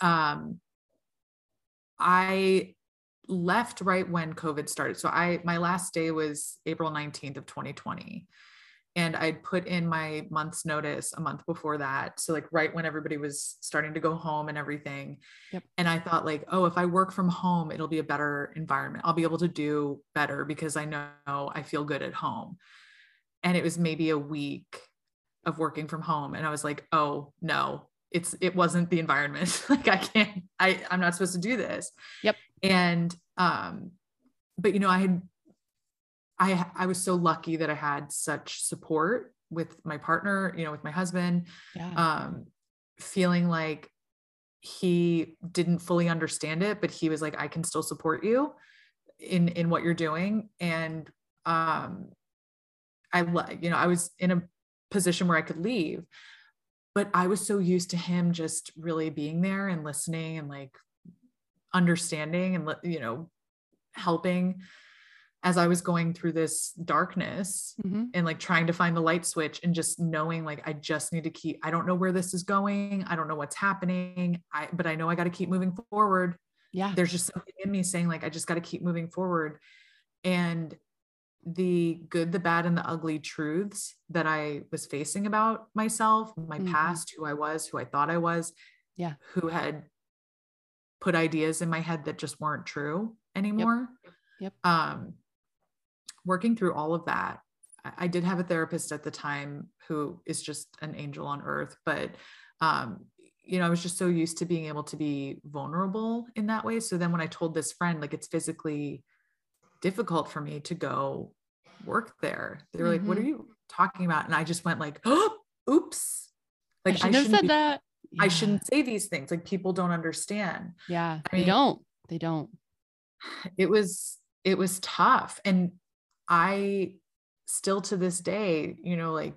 um I left right when COVID started. So I my last day was April 19th of 2020. And I'd put in my month's notice a month before that. So like right when everybody was starting to go home and everything. Yep. And I thought like, oh, if I work from home, it'll be a better environment. I'll be able to do better because I know I feel good at home. And it was maybe a week of working from home. And I was like, oh no, it's it wasn't the environment. like I can't, I, I'm not supposed to do this. Yep. And um, but you know, I had I I was so lucky that I had such support with my partner, you know, with my husband, Yeah. um, feeling like he didn't fully understand it, but he was like, I can still support you in in what you're doing. And um I you know, I was in a position where I could leave, but I was so used to him just really being there and listening and like understanding and you know, helping as I was going through this darkness Mhm. and like trying to find the light switch and just knowing like I just need to keep I don't know where this is going. I don't know what's happening. I but I know I got to keep moving forward. Yeah. There's just something in me saying like I just got to keep moving forward. And the good, the bad and the ugly truths that I was facing about myself, my Mhm. past, who I was, who I thought I was, Yeah. who had put ideas in my head that just weren't true anymore. Yep. Um working through all of that I, I did have a therapist at the time who is just an angel on earth but um you know i was just so used to being able to be vulnerable in that way so then when i told this friend like it's physically difficult for me to go work there they were like what are Mhm. you talking about and i just went like oh oops like I shouldn't have said be- that. I shouldn't say these things like people don't understand Yeah. I they mean- don't. They don't. it was it was tough and i still to this day you know like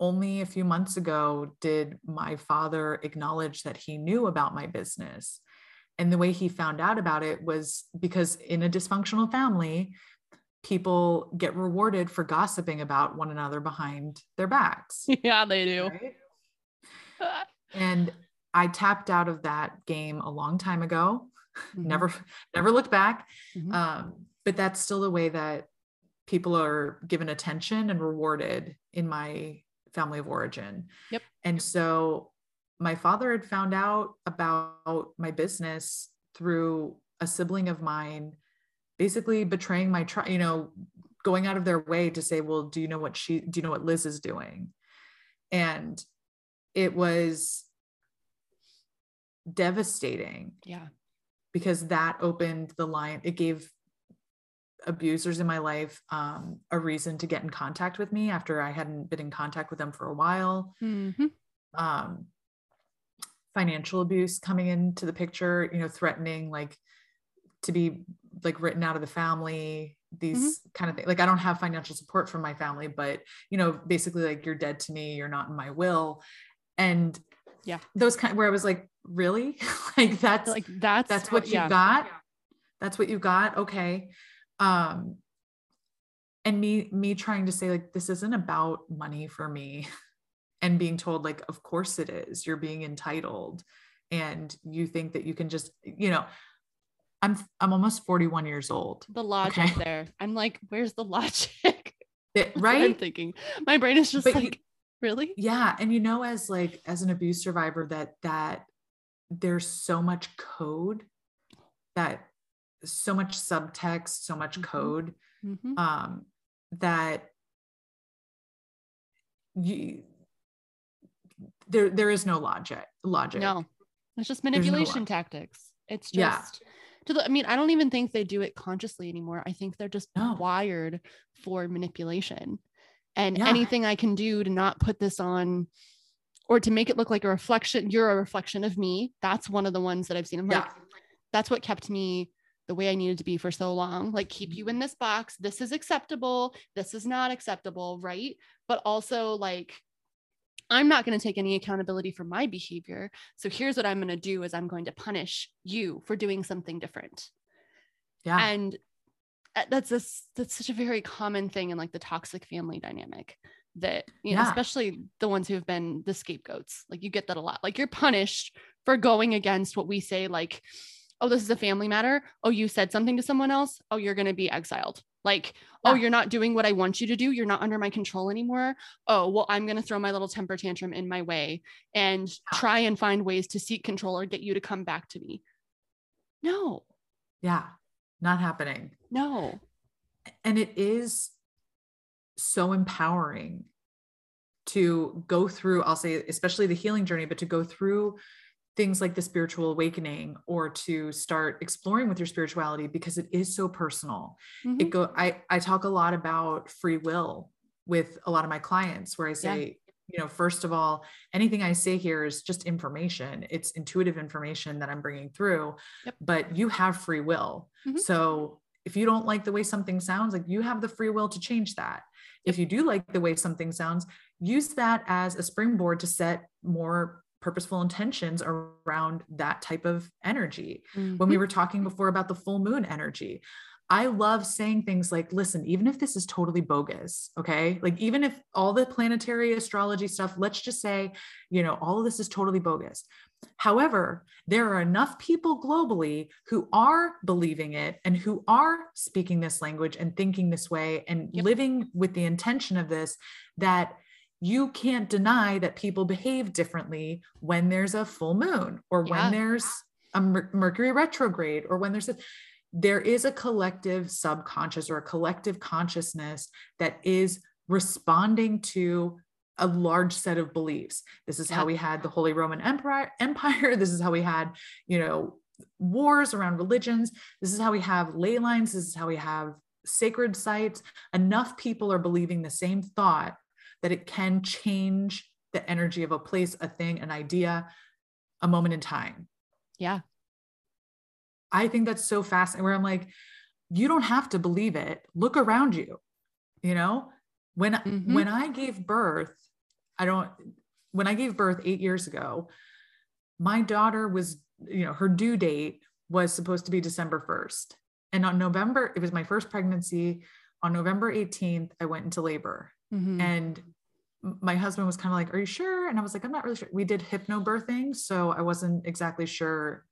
only a few months ago did my father acknowledge that he knew about my business and the way he found out about it was because in a dysfunctional family people get rewarded for gossiping about one another behind their backs yeah, they do. right? And i tapped out of that game a long time ago Mhm. never never looked back Mhm. um, but that's still the way that people are given attention and rewarded in my family of origin Yep. and so my father had found out about my business through a sibling of mine basically betraying my trust you know going out of their way to say well do you know what she do you know what liz is doing and it was devastating Yeah. because that opened the line it gave abusers in my life um, a reason to get in contact with me after i hadn't been in contact with them for a while Mhm. um, financial abuse coming into the picture you know threatening like to be like written out of the family these kind of things like i don't have financial support from my family but you know basically like you're dead to me you're not in my will and Yeah. those kind where i was like really like that's Like that's that's what you yeah. got that's what you got okay um and me me trying to say like this isn't about money for me and being told like of course it is you're being entitled and you think that you can just you know i'm i'm almost 41 years old the logic Okay. there. I'm like, where's the logic? It- what I'm thinking. My brain is just But like, really? yeah and you know as like as an abuse survivor that that there's so much code that so much subtext, so much mm-hmm. code mm-hmm. um, that you there there is no logic logic. No, it's just manipulation no tactics. It's just yeah. to the, I mean, I don't even think they do it consciously anymore. I think they're just no. wired for manipulation. And yeah. anything I can do to not put this on or to make it look like a reflection, you're a reflection of me. That's one of the ones that I've seen. I'm yeah. like, that's what kept me the way I needed to be for so long. Like, keep you in this box. This is acceptable. This is not acceptable. Right. But also, like, I'm not going to take any accountability for my behavior. So here's what I'm going to do is I'm going to punish you for doing something different. Yeah. And Uh, that's a, that's such a very common thing in like the toxic family dynamic that you know especially the ones who have been the scapegoats like you get that a lot. Like you're punished for going against what we say like oh this is a family matter. Oh you said something to someone else. Oh you're going to be exiled. Like oh, yeah. oh you're not doing what i want you to do. You're not under my control anymore. Oh well i'm going to throw my little temper tantrum in my way and yeah. try and find ways to seek control or get you to come back to me. No. Yeah not happening no and it is so empowering to go through i'll say especially the healing journey but to go through things like the spiritual awakening or to start exploring with your spirituality because it is so personal mm-hmm. it go i i talk a lot about free will with a lot of my clients where i say yeah. You know first of all anything i say here is just information it's intuitive information that i'm bringing through yep. but you have free will mm-hmm. so if you don't like the way something sounds like you have the free will to change that if you do like the way something sounds use that as a springboard to set more purposeful intentions around that type of energy. Mm-hmm. When we mm-hmm. were talking before about the full moon energy, I love saying things like, listen, even if this is totally bogus, okay? Like, even if all the planetary astrology stuff, let's just say, you know, all of this is totally bogus. However, there are enough people globally who are believing it and who are speaking this language and thinking this way and yep. living with the intention of this that you can't deny that people behave differently when there's a full moon or yeah. when there's a Mercury retrograde or when there's a there is a collective subconscious or a collective consciousness that is responding to a large set of beliefs. This is how we had the Holy Roman Empire, Empire. This is how we had, you know, wars around religions. This is how we have ley lines. This is how we have sacred sites. Enough people are believing the same thought that it can change the energy of a place, a thing, an idea, a moment in time. Yeah. I think that's so fascinating where I'm like, you don't have to believe it. Look around you. You know, when mm-hmm. when I gave birth, I don't when I gave birth 8 years ago, my daughter was, you know, her due date was supposed to be December 1st. And on November, it was my first pregnancy. On November 18th, I went into labor. Mm-hmm. And my husband was kind of like, Are you sure? And I was like, I'm not really sure. We did hypnobirthing. So I wasn't exactly sure,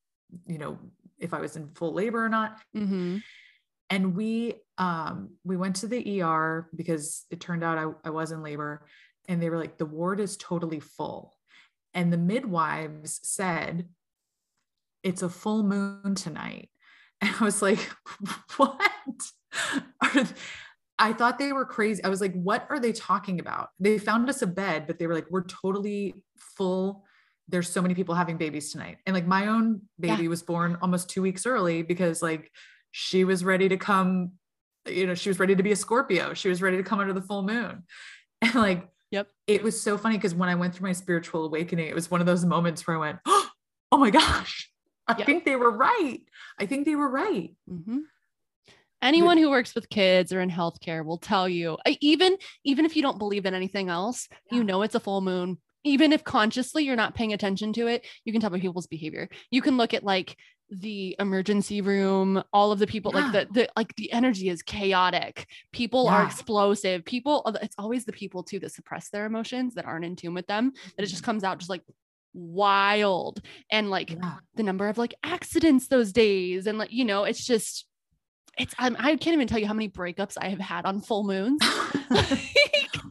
you know, if I was in full labor or not. Mm-hmm. And we um we went to the ER because it turned out I, I was in labor and they were like, the ward is totally full. And the midwives said, It's a full moon tonight. And I was like, What? I thought they were crazy. I was like, what are they talking about? They found us a bed, but they were like, we're totally full. There's so many people having babies tonight. And like my own baby yeah. was born almost two weeks early because like she was ready to come, you know, she was ready to be a Scorpio. She was ready to come under the full moon. And like, yep. It was so funny because when I went through my spiritual awakening, it was one of those moments where I went, oh my gosh, I yep. think they were right. I think they were right. Mm-hmm anyone who works with kids or in healthcare will tell you even even if you don't believe in anything else yeah. you know it's a full moon even if consciously you're not paying attention to it you can tell by people's behavior you can look at like the emergency room all of the people yeah. like the, the like the energy is chaotic people yeah. are explosive people it's always the people too that suppress their emotions that aren't in tune with them that it just mm-hmm. comes out just like wild and like yeah. the number of like accidents those days and like you know it's just it's I'm, I can't even tell you how many breakups I have had on full moons.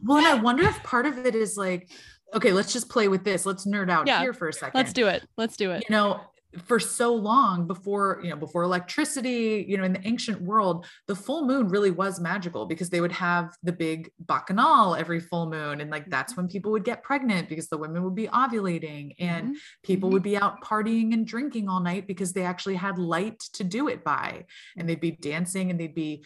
well, and I wonder if part of it is like, okay, let's just play with this. Let's nerd out yeah, here for a second. Let's do it. Let's do it. You know, for so long before you know before electricity you know in the ancient world the full moon really was magical because they would have the big bacchanal every full moon and like that's when people would get pregnant because the women would be ovulating and mm-hmm. people mm-hmm. would be out partying and drinking all night because they actually had light to do it by and they'd be dancing and they'd be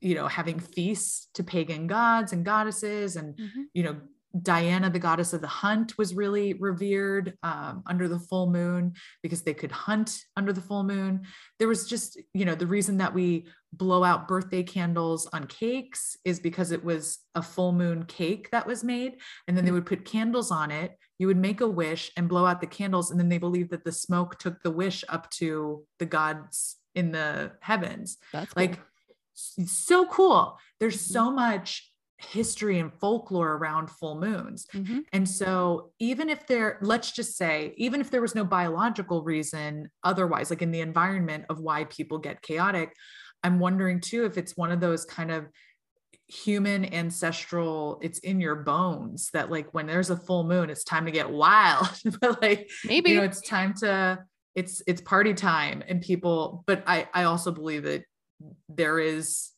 you know having feasts to pagan gods and goddesses and mm-hmm. you know Diana, the goddess of the hunt, was really revered um, under the full moon because they could hunt under the full moon. There was just, you know, the reason that we blow out birthday candles on cakes is because it was a full moon cake that was made. And then they would put candles on it. You would make a wish and blow out the candles. And then they believed that the smoke took the wish up to the gods in the heavens. That's cool. like so cool. There's mm-hmm. so much history and folklore around full moons. Mm-hmm. And so, even if there, let's just say, even if there was no biological reason otherwise, like in the environment of why people get chaotic, I'm wondering too if it's one of those kind of human ancestral it's in your bones that like when there's a full moon it's time to get wild but like maybe you know it's time to it's it's party time and people but i i also believe that there is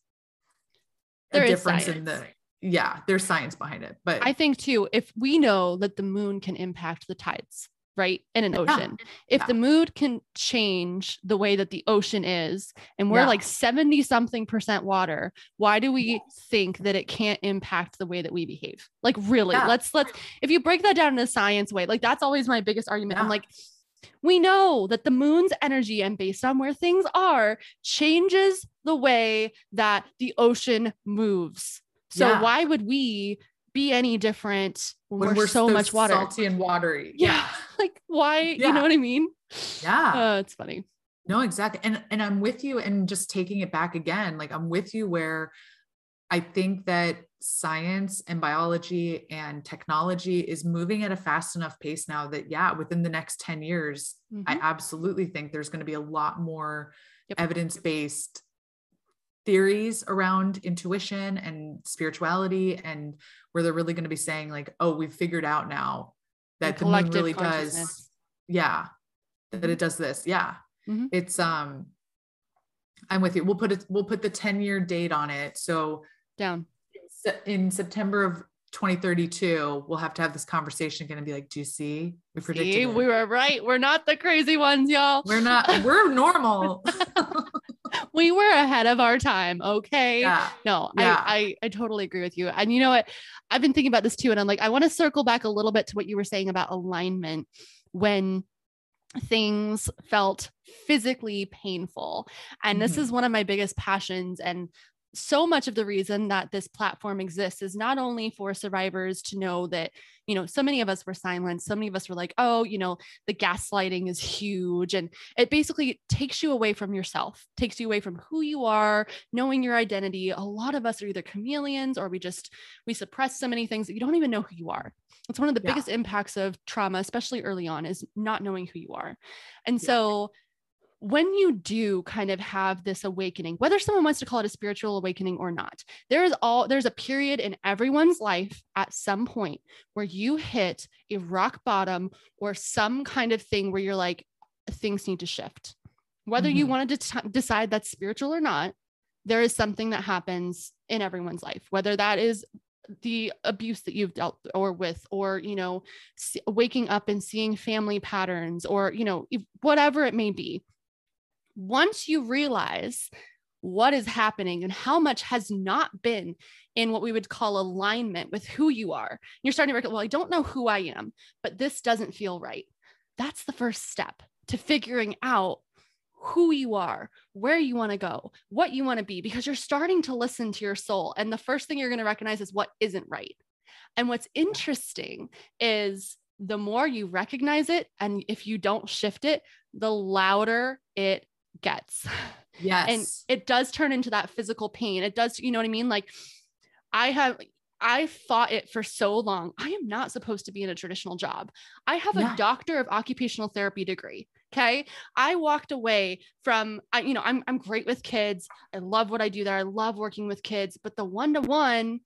a there difference in the yeah, there's science behind it. But I think too, if we know that the moon can impact the tides, right, in an ocean, yeah. if yeah. the moon can change the way that the ocean is, and we're yeah. like 70 something percent water, why do we think that it can't impact the way that we behave? Like, really, let's, let's, if you break that down in a science way, like that's always my biggest argument. I'm like, we know that the moon's energy and based on where things are changes the way that the ocean moves so yeah. why would we be any different when, when we're, we're, so, much water salty and watery yeah, yeah. like why yeah. you know what i mean yeah uh, it's funny no exactly and and i'm with you and just taking it back again like i'm with you where i think that science and biology and technology is moving at a fast enough pace now that yeah within the next 10 years mm-hmm. i absolutely think there's going to be a lot more yep. evidence-based theories around intuition and spirituality and where they're really going to be saying like oh we've figured out now that the, the moon really does yeah that it mm-hmm. does this. Yeah. Mm-hmm. it's um i'm with you. We'll put it we'll put the 10 year date on it. So down. In september of 2032 we'll have to have this conversation again and be like do you see? We predicted see, we were right. We're not the crazy ones y'all. We're not we're normal we were ahead of our time. Okay. Yeah. No, yeah. I, I, I totally agree with you. And you know what? I've been thinking about this too. And I'm like, I want to circle back a little bit to what you were saying about alignment when things felt physically painful. And mm-hmm. this is one of my biggest passions. And so much of the reason that this platform exists is not only for survivors to know that, you know, so many of us were silent. So many of us were like, oh, you know, the gaslighting is huge. And it basically takes you away from yourself, takes you away from who you are, knowing your identity. A lot of us are either chameleons or we just, we suppress so many things that you don't even know who you are. It's one of the yeah. biggest impacts of trauma, especially early on, is not knowing who you are. And yeah. so when you do kind of have this awakening whether someone wants to call it a spiritual awakening or not there is all there's a period in everyone's life at some point where you hit a rock bottom or some kind of thing where you're like things need to shift whether mm-hmm. you wanted to decide that's spiritual or not there is something that happens in everyone's life whether that is the abuse that you've dealt or with or you know waking up and seeing family patterns or you know whatever it may be once you realize what is happening and how much has not been in what we would call alignment with who you are, you're starting to recognize, well, I don't know who I am, but this doesn't feel right. That's the first step to figuring out who you are, where you want to go, what you want to be, because you're starting to listen to your soul. And the first thing you're going to recognize is what isn't right. And what's interesting is the more you recognize it, and if you don't shift it, the louder it gets. Yes. And it does turn into that physical pain. It does, you know what I mean? Like I have I fought it for so long. I am not supposed to be in a traditional job. I have yeah. a doctor of occupational therapy degree. Okay. I walked away from, I, you know, I'm, I'm great with kids. I love what I do there. I love working with kids, but the one to one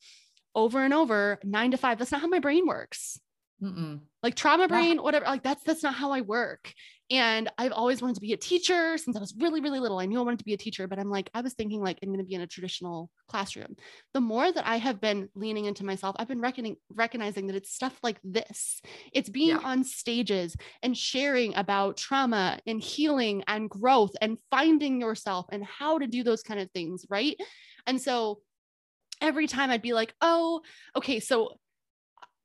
over and over, nine to five, that's not how my brain works. Mm-mm. like trauma brain, whatever. Like that's that's not how I work. And I've always wanted to be a teacher since I was really, really little. I knew I wanted to be a teacher, but I'm like, I was thinking like I'm going to be in a traditional classroom. The more that I have been leaning into myself, I've been reckoning, recognizing that it's stuff like this. It's being yeah. on stages and sharing about trauma and healing and growth and finding yourself and how to do those kind of things. Right. And so every time I'd be like, oh, okay, so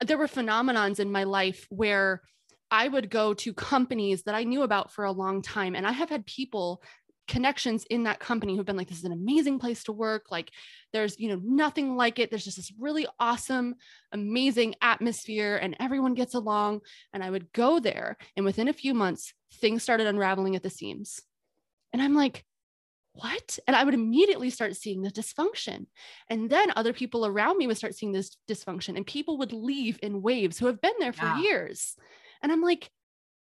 there were phenomenons in my life where I would go to companies that I knew about for a long time. And I have had people connections in that company who've been like, this is an amazing place to work. Like there's, you know, nothing like it. There's just this really awesome, amazing atmosphere and everyone gets along. And I would go there. And within a few months, things started unraveling at the seams. And I'm like, what? And I would immediately start seeing the dysfunction. And then other people around me would start seeing this dysfunction, and people would leave in waves who have been there for yeah. years. And I'm like,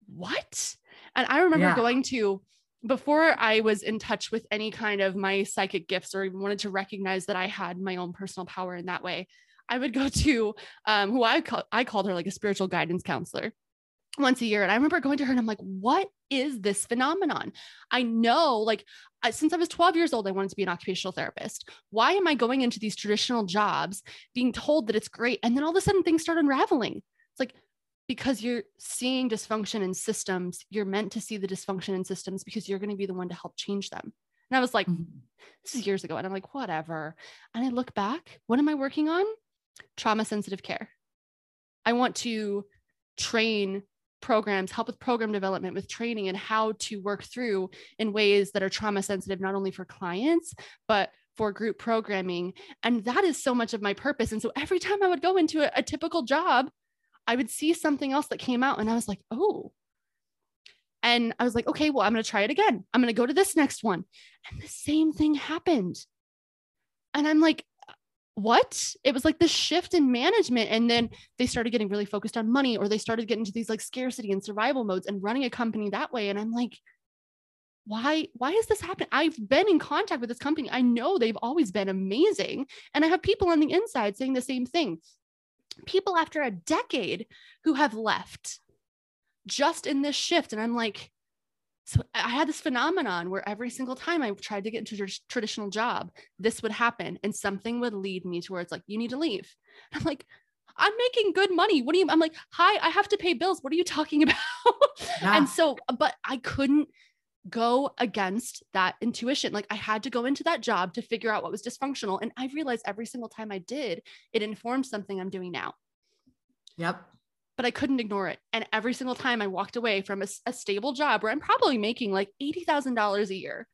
what? And I remember yeah. going to, before I was in touch with any kind of my psychic gifts or even wanted to recognize that I had my own personal power in that way, I would go to um, who I, call, I called her like a spiritual guidance counselor once a year. And I remember going to her and I'm like, what is this phenomenon? I know, like, since I was 12 years old, I wanted to be an occupational therapist. Why am I going into these traditional jobs being told that it's great? And then all of a sudden things start unraveling. It's like, because you're seeing dysfunction in systems, you're meant to see the dysfunction in systems because you're going to be the one to help change them. And I was like, mm-hmm. this is years ago. And I'm like, whatever. And I look back, what am I working on? Trauma sensitive care. I want to train programs, help with program development, with training, and how to work through in ways that are trauma sensitive, not only for clients, but for group programming. And that is so much of my purpose. And so every time I would go into a, a typical job, I would see something else that came out and I was like, oh. And I was like, okay, well, I'm going to try it again. I'm going to go to this next one. And the same thing happened. And I'm like, what? It was like this shift in management. And then they started getting really focused on money or they started getting into these like scarcity and survival modes and running a company that way. And I'm like, why why is this happening i've been in contact with this company i know they've always been amazing and i have people on the inside saying the same thing people after a decade who have left just in this shift. And I'm like, so I had this phenomenon where every single time I tried to get into a traditional job, this would happen and something would lead me to where it's like, you need to leave. I'm like, I'm making good money. What do you, I'm like, hi, I have to pay bills. What are you talking about? Yeah. and so, uh, but I couldn't go against that intuition. Like I had to go into that job to figure out what was dysfunctional. And I realized every single time I did, it informed something I'm doing now. Yep. But I couldn't ignore it. And every single time I walked away from a, a stable job where I'm probably making like $80,000 a year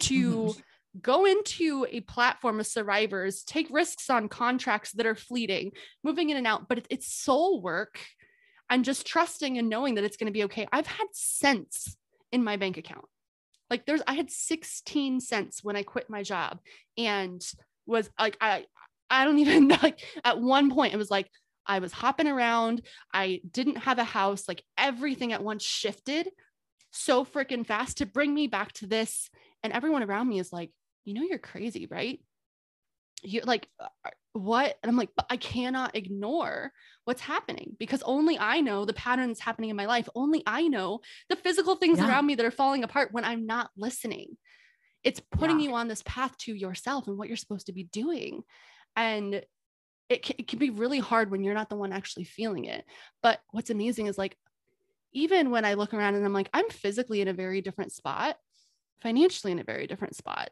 to mm-hmm. go into a platform of survivors, take risks on contracts that are fleeting, moving in and out, but it's soul work and just trusting and knowing that it's going to be okay. I've had cents in my bank account. Like there's I had 16 cents when I quit my job and was like I I don't even like at one point it was like I was hopping around. I didn't have a house. Like everything at once shifted so freaking fast to bring me back to this. And everyone around me is like, you know, you're crazy, right? You're like, uh, what? And I'm like, but I cannot ignore what's happening because only I know the patterns happening in my life. Only I know the physical things yeah. around me that are falling apart when I'm not listening. It's putting yeah. you on this path to yourself and what you're supposed to be doing. And it can, it can be really hard when you're not the one actually feeling it. But what's amazing is like, even when I look around and I'm like, I'm physically in a very different spot, financially in a very different spot.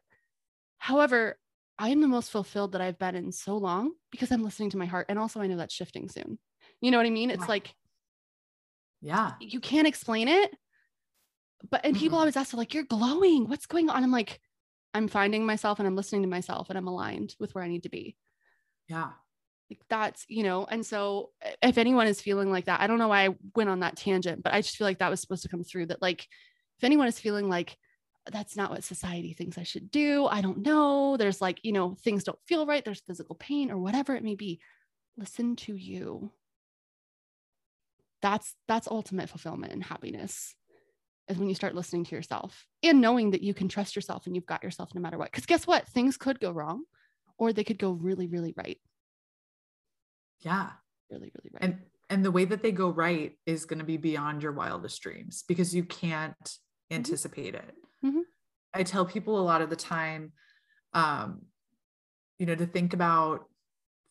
However, I am the most fulfilled that I've been in so long because I'm listening to my heart. And also, I know that's shifting soon. You know what I mean? It's like, yeah, you can't explain it. But, and people mm-hmm. always ask, like, you're glowing. What's going on? I'm like, I'm finding myself and I'm listening to myself and I'm aligned with where I need to be. Yeah. That's, you know, and so eh, if anyone is feeling like that, I don't know why I went on that tangent, but I just feel like that was supposed to come through that, like, if anyone is feeling like, that's not what society thinks I should do. I don't know. There's like, you know, things don't feel right. There's physical pain or whatever it may be. Listen to you. That's that's ultimate fulfillment and happiness is when you start listening to yourself and knowing that you can trust yourself and you've got yourself no matter what. Because guess what? Things could go wrong or they could go really, really right. Yeah. Really, really right. And and the way that they go right is going to be beyond your wildest dreams because you can't mm-hmm. anticipate it. Mm-hmm. I tell people a lot of the time, um, you know, to think about,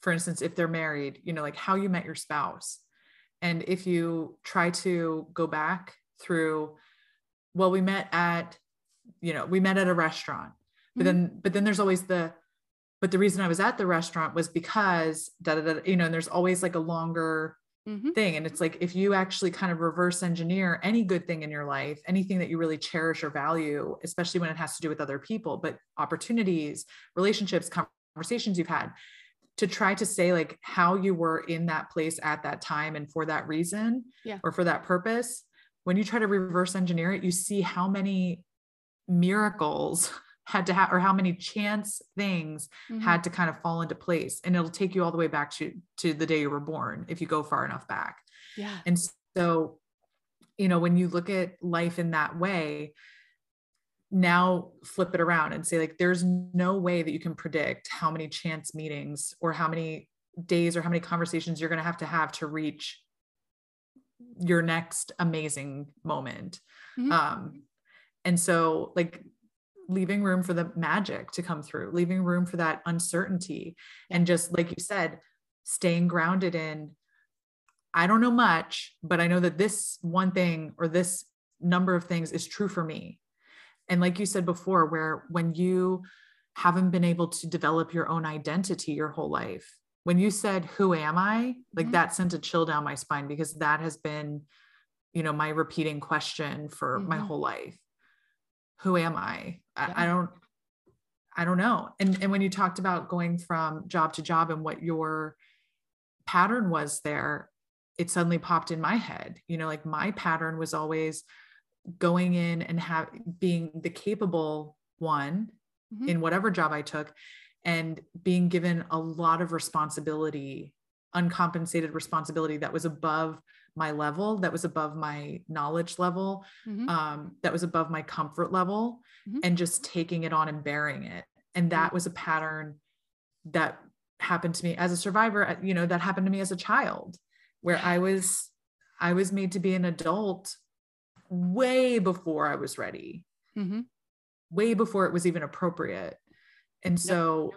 for instance, if they're married, you know, like how you met your spouse. And if you try to go back through, well, we met at, you know, we met at a restaurant, but mm-hmm. then, but then there's always the, but the reason I was at the restaurant was because da, da, da, you know, and there's always like a longer mm-hmm. thing. And it's like if you actually kind of reverse engineer any good thing in your life, anything that you really cherish or value, especially when it has to do with other people, but opportunities, relationships, conversations you've had, to try to say like how you were in that place at that time and for that reason yeah. or for that purpose. When you try to reverse engineer it, you see how many miracles had to have or how many chance things mm-hmm. had to kind of fall into place and it'll take you all the way back to to the day you were born if you go far enough back yeah and so you know when you look at life in that way now flip it around and say like there's no way that you can predict how many chance meetings or how many days or how many conversations you're going to have to have to reach your next amazing moment mm-hmm. um and so like leaving room for the magic to come through, leaving room for that uncertainty. And just like you said, staying grounded in, I don't know much, but I know that this one thing or this number of things is true for me. And like you said before, where when you haven't been able to develop your own identity your whole life, when you said, Who am I? Like mm-hmm. that sent a chill down my spine because that has been, you know, my repeating question for mm-hmm. my whole life who am I? Yeah. I, I don't I don't know. And and when you talked about going from job to job and what your pattern was there, it suddenly popped in my head. You know, like my pattern was always going in and have being the capable one mm-hmm. in whatever job I took and being given a lot of responsibility, uncompensated responsibility that was above my level that was above my knowledge level mm-hmm. um, that was above my comfort level mm-hmm. and just taking it on and bearing it and that mm-hmm. was a pattern that happened to me as a survivor uh, you know that happened to me as a child where i was i was made to be an adult way before i was ready mm-hmm. way before it was even appropriate and so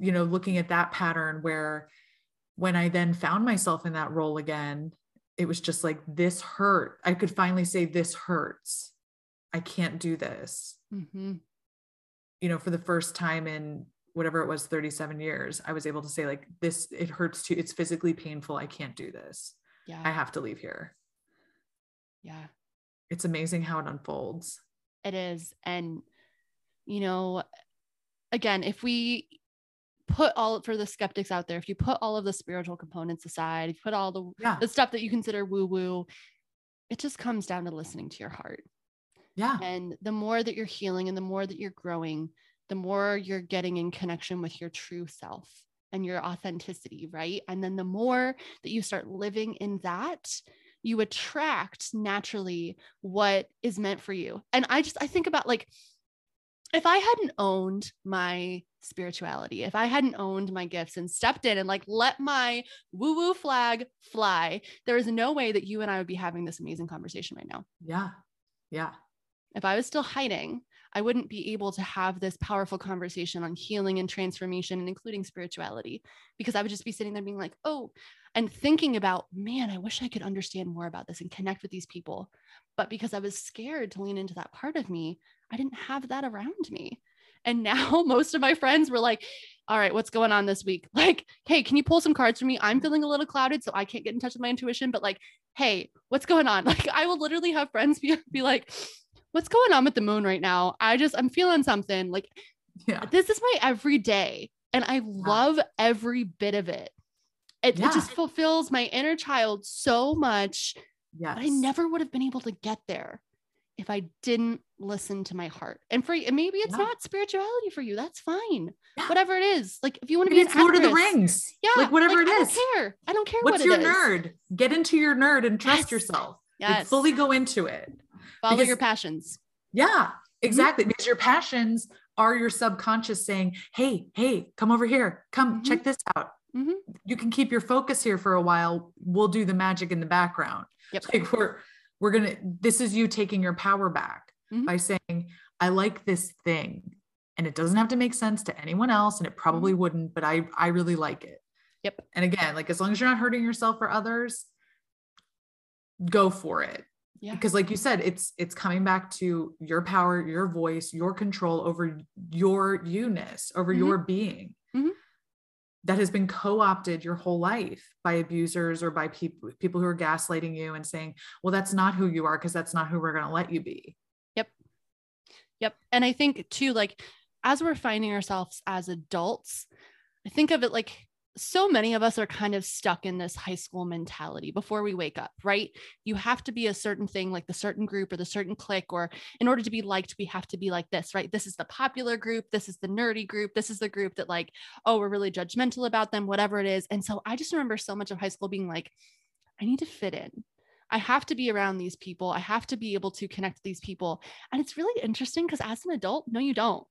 you know looking at that pattern where when i then found myself in that role again it was just like this hurt. I could finally say this hurts. I can't do this. Mm-hmm. you know for the first time in whatever it was 37 years i was able to say like this it hurts too. It's physically painful. I can't do this. Yeah. I have to leave here. Yeah. It's amazing how it unfolds. It is. And you know again if we put all for the skeptics out there, if you put all of the spiritual components aside, if you put all the, yeah. the stuff that you consider woo woo, it just comes down to listening to your heart. Yeah. And the more that you're healing and the more that you're growing, the more you're getting in connection with your true self and your authenticity, right? And then the more that you start living in that, you attract naturally what is meant for you. And I just, I think about like, if I hadn't owned my spirituality, if I hadn't owned my gifts and stepped in and like let my woo woo flag fly, there is no way that you and I would be having this amazing conversation right now. Yeah. Yeah. If I was still hiding, I wouldn't be able to have this powerful conversation on healing and transformation and including spirituality because I would just be sitting there being like, oh, and thinking about, man, I wish I could understand more about this and connect with these people. But because I was scared to lean into that part of me, I didn't have that around me. And now most of my friends were like, all right, what's going on this week? Like, hey, can you pull some cards for me? I'm feeling a little clouded, so I can't get in touch with my intuition. But like, hey, what's going on? Like, I will literally have friends be, be like, what's going on with the moon right now? I just, I'm feeling something. Like, yeah. this is my everyday. And I love every bit of it. It, yeah. it just fulfills my inner child so much. Yes. I never would have been able to get there if I didn't listen to my heart. And for maybe it's yeah. not spirituality for you. That's fine. Yeah. Whatever it is. Like if you want to be it's Lord actress, of the Rings. Yeah. Like whatever like, it is. I don't care. I don't care What's what your nerd? Get into your nerd and trust yes. yourself. Yes. Like fully go into it. Follow because, your passions. Yeah, mm-hmm. exactly. Mm-hmm. Because your passions are your subconscious saying, Hey, hey, come over here. Come mm-hmm. check this out. mm-hmm. you can keep your focus here for a while. We'll do the magic in the background. Yep. Like we're we're gonna this is you taking your power back mm-hmm. by saying, I like this thing. And it doesn't have to make sense to anyone else. And it probably mm-hmm. wouldn't, but I I really like it. Yep. And again, like as long as you're not hurting yourself or others, go for it. Yeah. Because like you said, it's it's coming back to your power, your voice, your control over your you-ness, over mm-hmm. your being. Mm-hmm. That has been co-opted your whole life by abusers or by people people who are gaslighting you and saying, "Well, that's not who you are because that's not who we're going to let you be." Yep. Yep. And I think too like as we're finding ourselves as adults, I think of it like so many of us are kind of stuck in this high school mentality before we wake up, right? You have to be a certain thing, like the certain group or the certain clique, or in order to be liked, we have to be like this, right? This is the popular group. This is the nerdy group. This is the group that, like, oh, we're really judgmental about them, whatever it is. And so I just remember so much of high school being like, I need to fit in. I have to be around these people. I have to be able to connect with these people. And it's really interesting because as an adult, no, you don't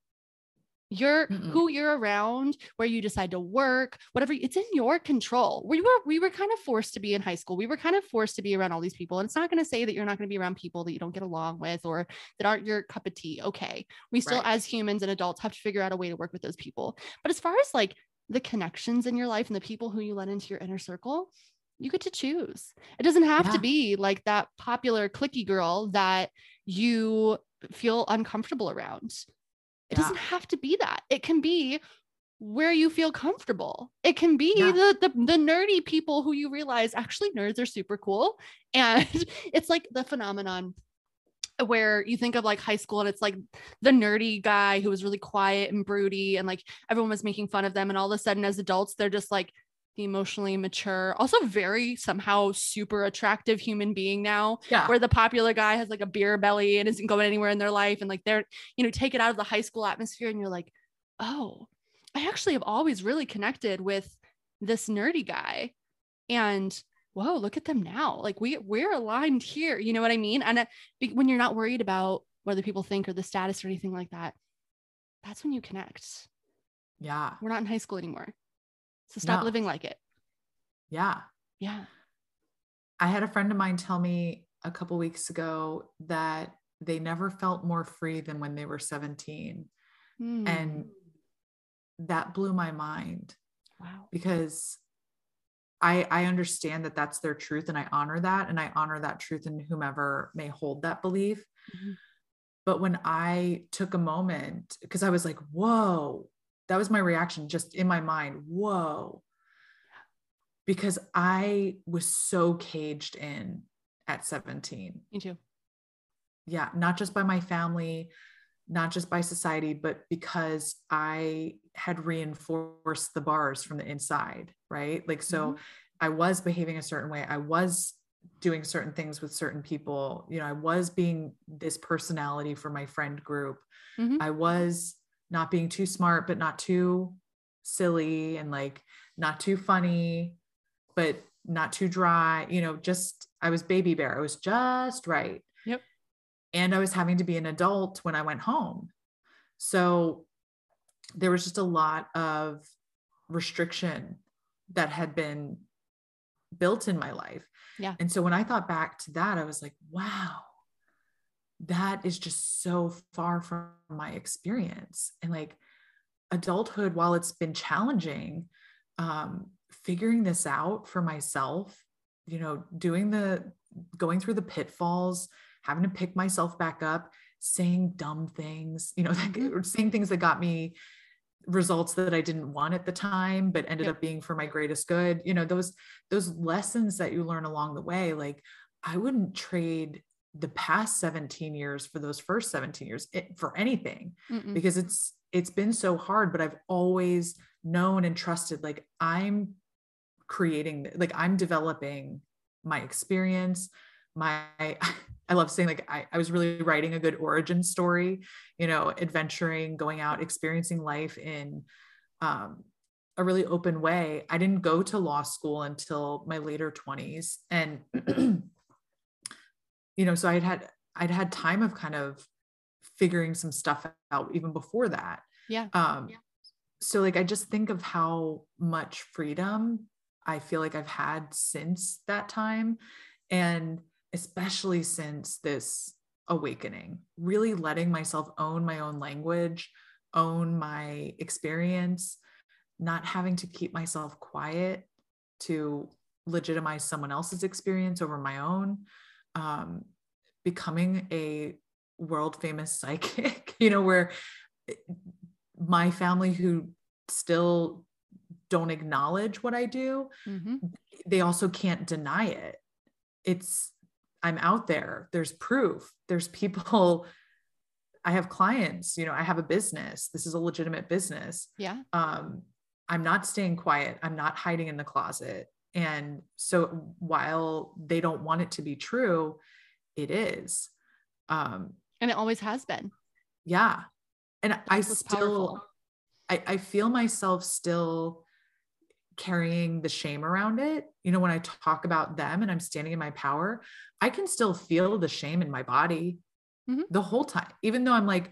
you're Mm-mm. who you're around where you decide to work whatever it's in your control. We were we were kind of forced to be in high school. We were kind of forced to be around all these people. And it's not going to say that you're not going to be around people that you don't get along with or that aren't your cup of tea. Okay we still right. as humans and adults have to figure out a way to work with those people. But as far as like the connections in your life and the people who you let into your inner circle you get to choose. It doesn't have yeah. to be like that popular clicky girl that you feel uncomfortable around it yeah. doesn't have to be that. It can be where you feel comfortable. It can be yeah. the, the the nerdy people who you realize actually nerds are super cool. And it's like the phenomenon where you think of like high school and it's like the nerdy guy who was really quiet and broody and like everyone was making fun of them and all of a sudden as adults they're just like the emotionally mature, also very somehow super attractive human being now. Yeah. Where the popular guy has like a beer belly and isn't going anywhere in their life. And like they're, you know, take it out of the high school atmosphere and you're like, oh, I actually have always really connected with this nerdy guy. And whoa, look at them now. Like we we're aligned here. You know what I mean? And uh, when you're not worried about whether people think or the status or anything like that, that's when you connect. Yeah. We're not in high school anymore. So stop no. living like it. Yeah. Yeah. I had a friend of mine tell me a couple weeks ago that they never felt more free than when they were 17. Mm. And that blew my mind. Wow. Because I, I understand that that's their truth and I honor that. And I honor that truth in whomever may hold that belief. Mm-hmm. But when I took a moment, because I was like, whoa, that was my reaction just in my mind whoa. Because i was so caged in at 17 me too. Yeah not just by my family not just by society but because i had reinforced the bars from the inside right? Like so mm-hmm. i was behaving a certain way. I was doing certain things with certain people. You know i was being this personality for my friend group. Mm-hmm. i was not being too smart, but not too silly and like not too funny, but not too dry. You know, just I was baby bear. I was just right. Yep. And I was having to be an adult when I went home. So there was just a lot of restriction that had been built in my life. Yeah. And so when I thought back to that, I was like, wow, that is just so far from my experience. And like adulthood while it's been challenging um figuring this out for myself you know doing the going through the pitfalls having to pick myself back up saying dumb things you know mm-hmm. saying things that got me results that I didn't want at the time but ended up being for my greatest good. You know those those lessons that you learn along the way like I wouldn't trade the past 17 years for those first 17 years it, for anything Mm-mm. because it's it's been so hard but i've always known and trusted like i'm creating like i'm developing my experience my i love saying like I, I was really writing a good origin story you know adventuring going out experiencing life in um, a really open way i didn't go to law school until my later 20s and you know so i'd had i'd had time of kind of figuring some stuff out even before that yeah um yeah. so like I just think of how much freedom I feel like I've had since that time. And especially since this awakening, really letting myself own my own language, own my experience, not having to keep myself quiet to legitimize someone else's experience over my own, um, becoming a world famous psychic, you know, where my family who still don't acknowledge what I do, mm-hmm. they also can't deny it. It's, I'm out there, there's proof, there's people. I have clients, you know, I have a business. This is a legitimate business. Yeah. Um, I'm not staying quiet. I'm not hiding in the closet. And so while they don't want it to be true, it is. Um, and it always has been. Yeah. And That's I still, I, I feel myself still carrying the shame around it. You know, when I talk about them and I'm standing in my power, I can still feel the shame in my body mm-hmm. the whole time, even though I'm like,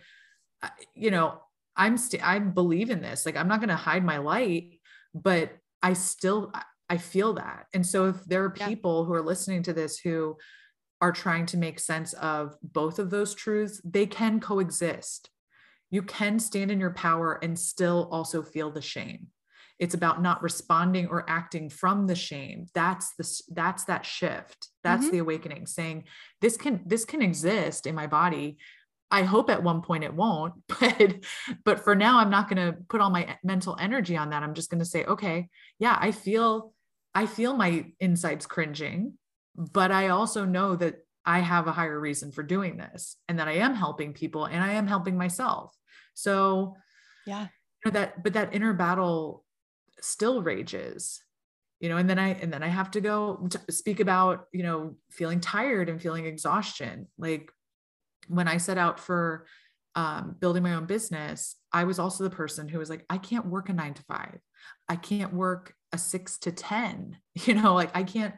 you know, I'm still, I believe in this. Like, I'm not going to hide my light, but I still, I feel that. And so if there are people yeah. who are listening to this who are trying to make sense of both of those truths, they can coexist. You can stand in your power and still also feel the shame it's about not responding or acting from the shame that's the that's that shift that's mm-hmm. the awakening saying this can this can exist in my body i hope at one point it won't but but for now i'm not going to put all my mental energy on that i'm just going to say okay yeah i feel i feel my insides cringing but i also know that i have a higher reason for doing this and that i am helping people and i am helping myself. So yeah. you know, that but that inner battle still rages you know and then i and then i have to go to speak about you know feeling tired and feeling exhaustion. Like when i set out for um, building my own business i was also the person who was like i can't work a nine to five. I can't work a six to ten you know like i can't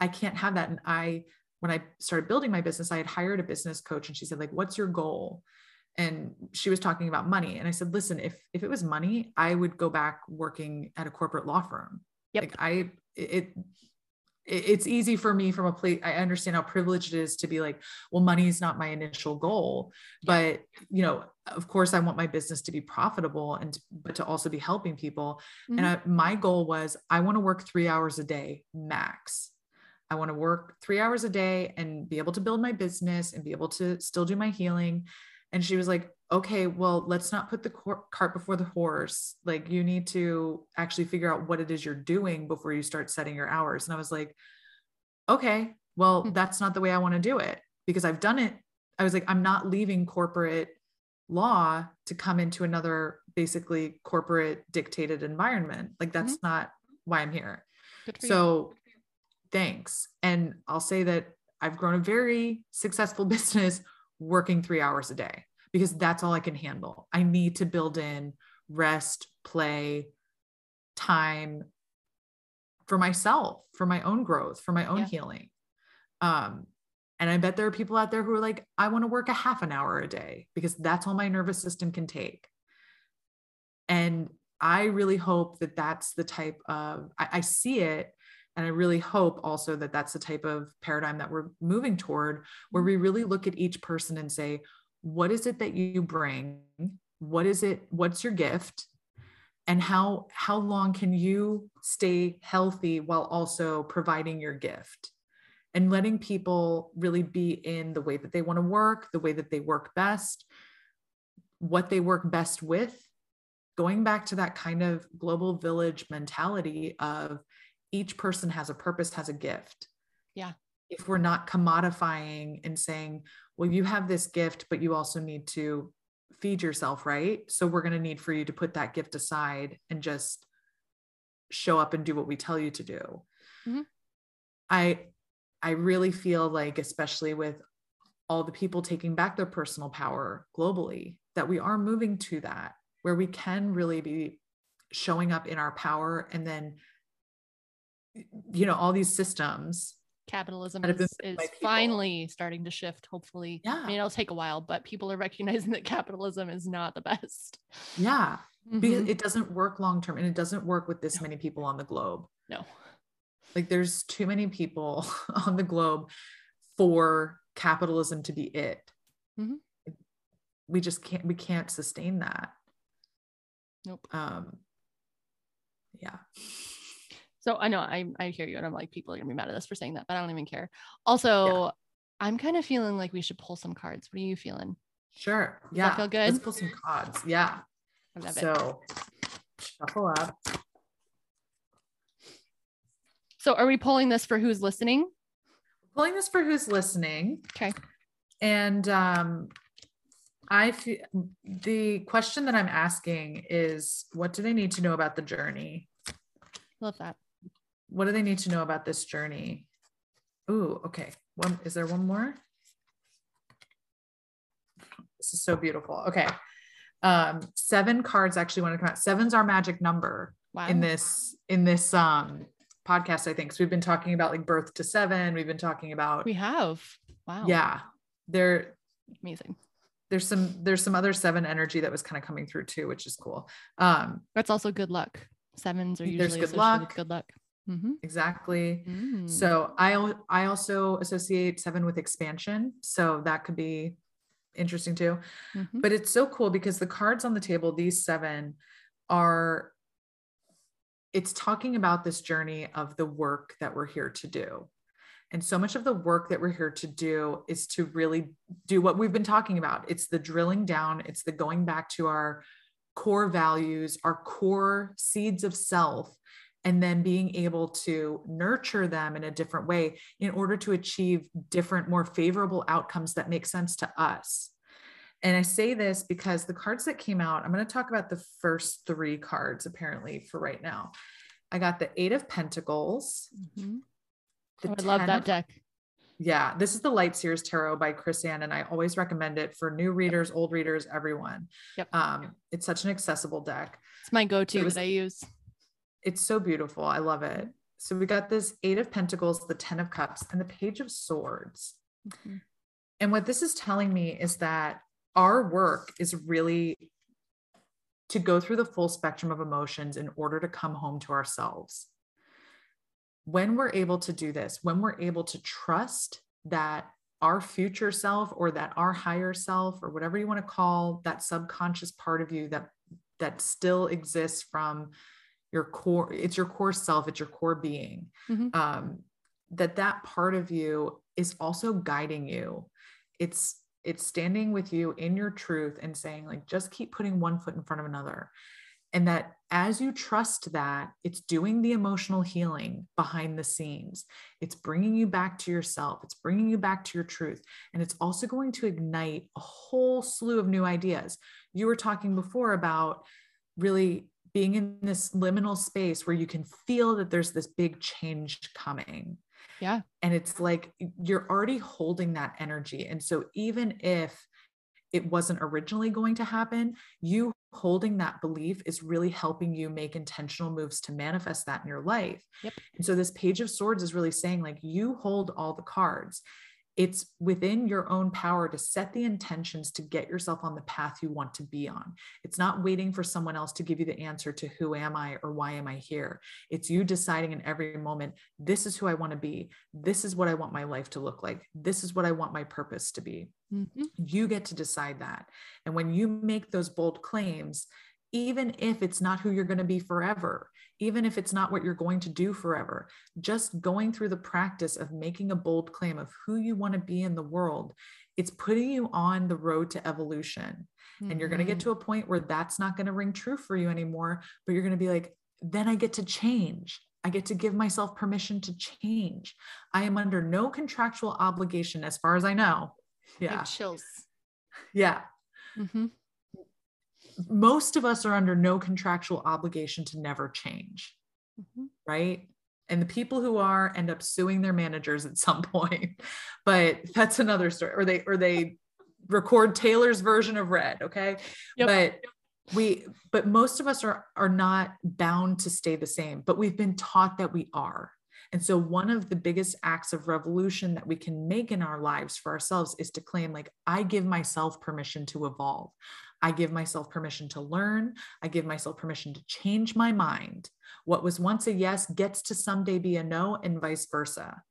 i can't have that. And i when i started building my business i had hired a business coach and she said like what's your goal? And she was talking about money. And i said listen if if it was money i would go back working at a corporate law firm. Yep. like i it it's easy for me from a place i understand how privileged it is to be like well money is not my initial goal but you know of course i want my business to be profitable and but to also be helping people. Mm-hmm. and I, my goal was i want to work three hours a day max. I want to work three hours a day and be able to build my business and be able to still do my healing. And she was like okay well let's not put the cart before the horse. Like you need to actually figure out what it is you're doing before you start setting your hours. And i was like okay well hmm. that's not the way i want to do it because i've done it. I was like i'm not leaving corporate law to come into another basically corporate dictated environment. Like that's mm-hmm. not why i'm here. So you. thanks. And i'll say that i've grown a very successful business working three hours a day because that's all I can handle. I need to build in rest, play, time for myself, for my own growth, for my own yeah. healing. Um, and I bet there are people out there who are like, I want to work a half an hour a day because that's all my nervous system can take. And I really hope that that's the type of, I, I see it and I really hope also that that's the type of paradigm that we're moving toward, where we really look at each person and say, what is it that you bring? What is it? What's your gift? And how, how long can you stay healthy while also providing your gift? And letting people really be in the way that they want to work, the way that they work best, what they work best with. Going back to that kind of global village mentality of each person has a purpose, has a gift. Yeah. If we're not commodifying and saying, well, you have this gift, but you also need to feed yourself, right? So we're going to need for you to put that gift aside and just show up and do what we tell you to do. Mm-hmm. I I really feel like especially with all the people taking back their personal power globally that we are moving to that where we can really be showing up in our power and then you know all these systems capitalism is, is finally starting to shift hopefully yeah i mean it'll take a while but people are recognizing that capitalism is not the best yeah mm-hmm. because it doesn't work long term and it doesn't work with this no. many people on the globe. No. Like there's too many people on the globe for capitalism to be it. Mm-hmm. We just can't we can't sustain that. Nope. Um yeah. So I know I I hear you and I'm like people are gonna be mad at us for saying that, but I don't even care. Also, yeah. I'm kind of feeling like we should pull some cards. What are you feeling? Sure. Does yeah. feel good. Let's pull some cards. Yeah. I love so, it. shuffle up. So are we pulling this for who's listening? Pulling this for who's listening. Okay. And um I feel the question that I'm asking is what do they need to know about the journey? Love that. What do they need to know about this journey? Ooh, okay. One is there one more? This is so beautiful. Okay. Um, seven cards actually want to come out. Seven's our magic number wow. in this in this um podcast, I think. So we've been talking about like birth to seven. We've been talking about we have. Wow. Yeah. There amazing. There's some there's some other seven energy that was kind of coming through too, which is cool. Um that's also good luck. Sevens are usually there's good luck. good luck. Mm-hmm. Exactly. Mm. So I I also associate seven with expansion. So that could be interesting too. Mm-hmm. But it's so cool because the cards on the table, these seven, are it's talking about this journey of the work that we're here to do. And so much of the work that we're here to do is to really do what we've been talking about. It's the drilling down, it's the going back to our core values, our core seeds of self, and then being able to nurture them in a different way in order to achieve different, more favorable outcomes that make sense to us. And I say this because the cards that came out, I'm going to talk about the first three cards apparently for right now. I got the Eight of Pentacles. Mm-hmm. Oh, I love that of, deck. Yeah, this is the Light Seers Tarot by Chris-Anne, and I always recommend it for new readers, old readers, everyone. Yep. Um, it's such an accessible deck. It's my go-to it was, that I use. It's so beautiful. I love it. So we got this Eight of Pentacles, the Ten of Cups, and the Page of Swords. Mm-hmm. And what this is telling me is that our work is really to go through the full spectrum of emotions in order to come home to ourselves. When we're able to do this, when we're able to trust that our future self or that our higher self or whatever you want to call that subconscious part of you that that still exists from your core it's your core self it's your core being mm-hmm. um, that that part of you is also guiding you. It's it's standing with you in your truth and saying like just keep putting one foot in front of another. And that as you trust that it's doing the emotional healing behind the scenes. It's bringing you back to yourself. It's bringing you back to your truth. And it's also going to ignite a whole slew of new ideas. You were talking before about really being in this liminal space where you can feel that there's this big change coming yeah. And it's like you're already holding that energy. And so even if it wasn't originally going to happen, you holding that belief is really helping you make intentional moves to manifest that in your life. Yep. And so this page of swords is really saying like you hold all the cards it's within your own power to set the intentions to get yourself on the path you want to be on. It's not waiting for someone else to give you the answer to who am I or why am I here. It's you deciding in every moment, this is who I want to be. This is what I want my life to look like. This is what I want my purpose to be. Mm-hmm. You get to decide that. And when you make those bold claims, even if it's not who you're going to be forever, even if it's not what you're going to do forever, just going through the practice of making a bold claim of who you want to be in the world, it's putting you on the road to evolution. Mm-hmm. And you're going to get to a point where that's not going to ring true for you anymore, but you're going to be like, then I get to change. I get to give myself permission to change. I am under no contractual obligation, as far as I know. Yeah. chills. Yeah. Mm-hmm most of us are under no contractual obligation to never change. Mm-hmm. Right. And the people who are end up suing their managers at some point. But that's another story. Or they or they record Taylor's version of red. Okay. Yep. But we but most of us are are not bound to stay the same, but we've been taught that we are. And so, one of the biggest acts of revolution that we can make in our lives for ourselves is to claim, like, I give myself permission to evolve. I give myself permission to learn. I give myself permission to change my mind. What was once a yes gets to someday be a no, and vice versa.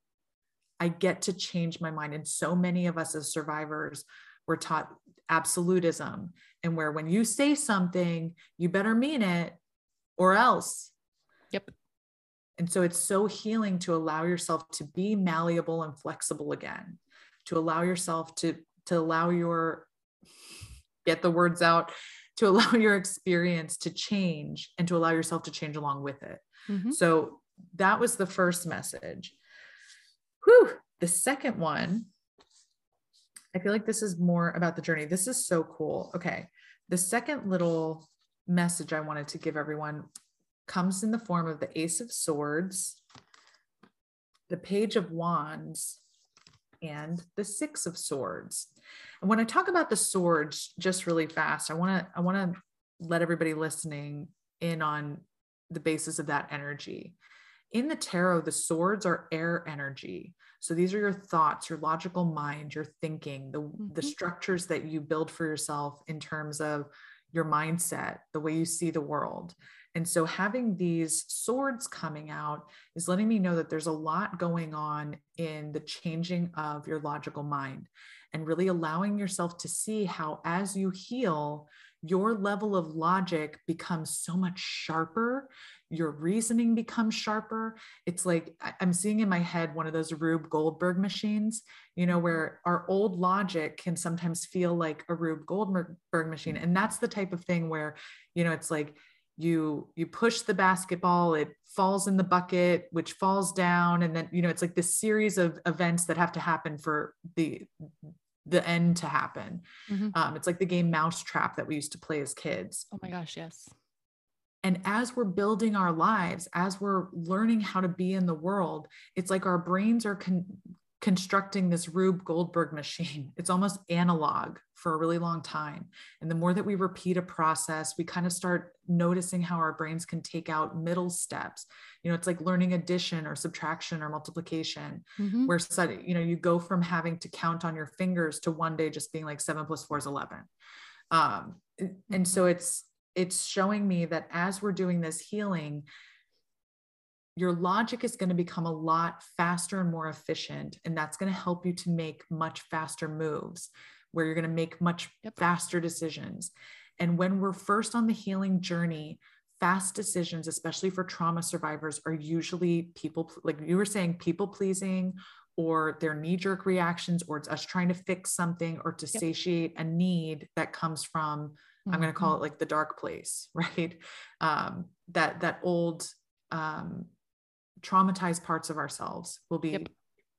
I get to change my mind. And so many of us as survivors were taught absolutism, and where when you say something, you better mean it or else. Yep. And so it's so healing to allow yourself to be malleable and flexible again, to allow yourself to to allow your get the words out, to allow your experience to change and to allow yourself to change along with it. Mm-hmm. So that was the first message. Whew. The second one, I feel like this is more about the journey. This is so cool. Okay. The second little message I wanted to give everyone comes in the form of the Ace of Swords, the Page of Wands, and the Six of Swords. And when I talk about the swords, just really fast, I want to I want to let everybody listening in on the basis of that energy. In the tarot, the swords are air energy. So these are your thoughts, your logical mind, your thinking, the, mm-hmm. the structures that you build for yourself in terms of your mindset, the way you see the world. And so having these swords coming out is letting me know that there's a lot going on in the changing of your logical mind and really allowing yourself to see how, as you heal, your level of logic becomes so much sharper. Your reasoning becomes sharper. It's like I'm seeing in my head one of those Rube Goldberg machines, you know, where our old logic can sometimes feel like a Rube Goldberg machine. And that's the type of thing where, you know, it's like, you you push the basketball it falls in the bucket which falls down and then you know it's like this series of events that have to happen for the the end to happen. Mm-hmm. um, it's like the game mousetrap that we used to play as kids. Oh my gosh yes. And as we're building our lives as we're learning how to be in the world it's like our brains are con- constructing this Rube Goldberg machine. It's almost analog for a really long time. And the more that we repeat a process, we kind of start noticing how our brains can take out middle steps. You know, it's like learning addition or subtraction or multiplication, mm-hmm. where you know, you go from having to count on your fingers to one day just being like seven plus four is 11. Um, and so it's, it's showing me that as we're doing this healing, your logic is going to become a lot faster and more efficient. And that's going to help you to make much faster moves where you're going to make much yep. faster decisions. And when we're first on the healing journey, fast decisions, especially for trauma survivors, are usually people, like you were saying, people pleasing or their knee jerk reactions, or it's us trying to fix something or to yep. satiate a need that comes from, mm-hmm. I'm going to call it like the dark place, right? Um, that, that old, um, traumatized parts of ourselves will be yep.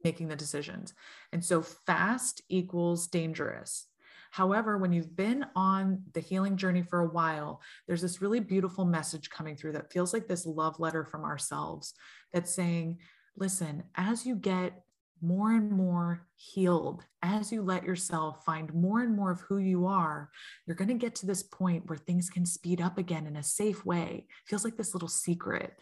making the decisions. And so fast equals dangerous. However, when you've been on the healing journey for a while, there's this really beautiful message coming through that feels like this love letter from ourselves that's saying, listen, as you get more and more healed. As you let yourself find more and more of who you are you're going to get to this point where things can speed up again in a safe way. Feels like this little secret.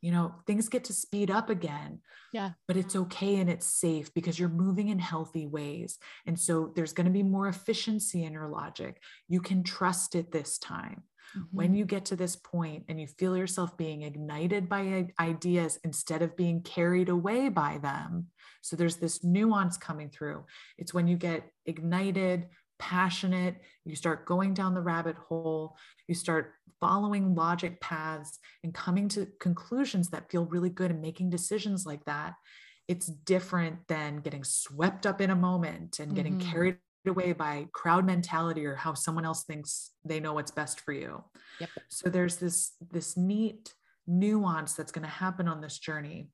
You know things get to speed up again yeah. but it's okay and it's safe because you're moving in healthy ways. And so there's going to be more efficiency in your logic. You can trust it this time Mm-hmm. When you get to this point and you feel yourself being ignited by ideas instead of being carried away by them. So there's this nuance coming through. It's when you get ignited, passionate, you start going down the rabbit hole, you start following logic paths and coming to conclusions that feel really good and making decisions like that. It's different than getting swept up in a moment and getting mm-hmm. carried away by crowd mentality or how someone else thinks they know what's best for you. Yep. So there's this this neat nuance that's going to happen on this journey.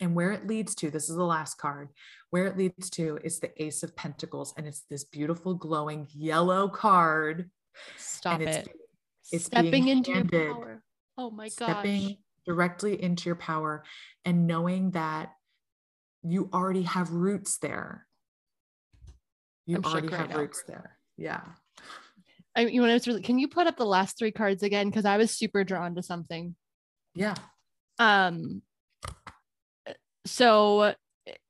And where it leads to, this is the last card. Where it leads to is the Ace of Pentacles and it's this beautiful glowing yellow card. Stop it. It's stepping into your power. Oh my gosh. Stepping directly into your power and knowing that you already have roots there you already have right roots there. Yeah. I you know it's really can you put up the last three cards again? Because I was super drawn to something. Yeah. Um so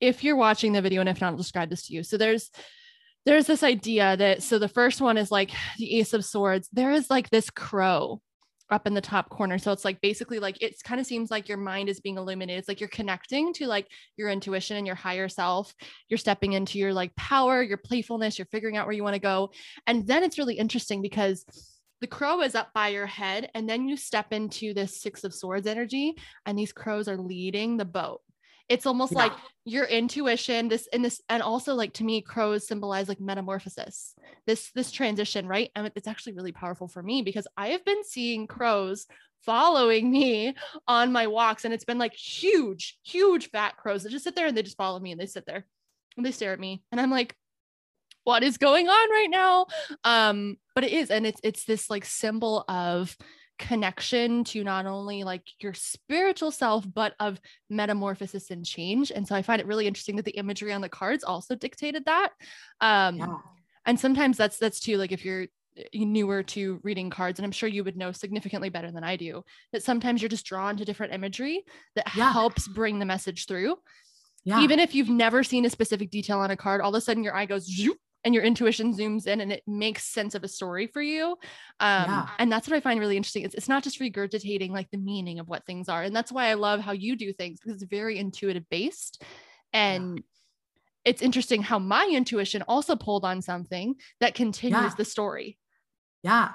if you're watching the video and if not i'll describe this to you so there's there's this idea that so the first one is like the ace of swords there is like this crow up in the top corner. So it's like basically like it kind of seems like your mind is being illuminated. It's like you're connecting to like your intuition and your higher self. You're stepping into your like power your playfulness you're figuring out where you want to go. And then it's really interesting because the crow is up by your head and then you step into this six of swords energy and these crows are leading the boat it's almost yeah. like your intuition this and this and also like to me crows symbolize like metamorphosis. This this transition right? And it's actually really powerful for me because i have been seeing crows following me on my walks and it's been like huge huge fat crows that just sit there and they just follow me and they sit there and they stare at me. And i'm like what is going on right now? Um but it is and it's it's this like symbol of connection to not only like your spiritual self but of metamorphosis and change and so i find it really interesting that the imagery on the cards also dictated that um yeah. and sometimes that's that's too like if you're eh, newer to reading cards and i'm sure you would know significantly better than i do that sometimes you're just drawn to different imagery that yeah. helps bring the message through yeah. even if you've never seen a specific detail on a card all of a sudden your eye goes and your intuition zooms in and it makes sense of a story for you. Um, yeah. And that's what I find really interesting. It's, it's not just regurgitating like the meaning of what things are. And that's why I love how you do things because it's very intuitive based. And yeah. it's interesting how my intuition also pulled on something that continues yeah. the story. Yeah.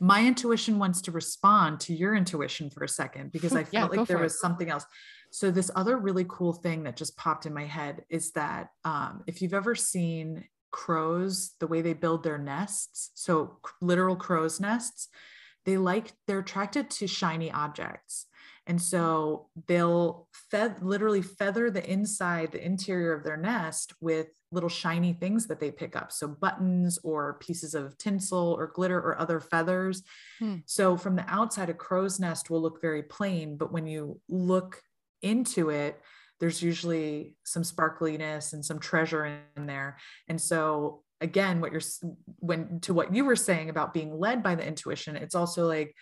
My intuition wants to respond to your intuition for a second because I felt like there was it. something else. So this other really cool thing that just popped in my head is that um, if you've ever seen crows, the way they build their nests, so literal crow's nests, they like they're attracted to shiny objects. And so they'll fe- literally feather the inside, the interior of their nest with little shiny things that they pick up. So buttons or pieces of tinsel or glitter or other feathers. Hmm. So from the outside, a crow's nest will look very plain, but when you look into it, there's usually some sparkliness and some treasure in there. And so again, what you're when to what you were saying about being led by the intuition, it's also like,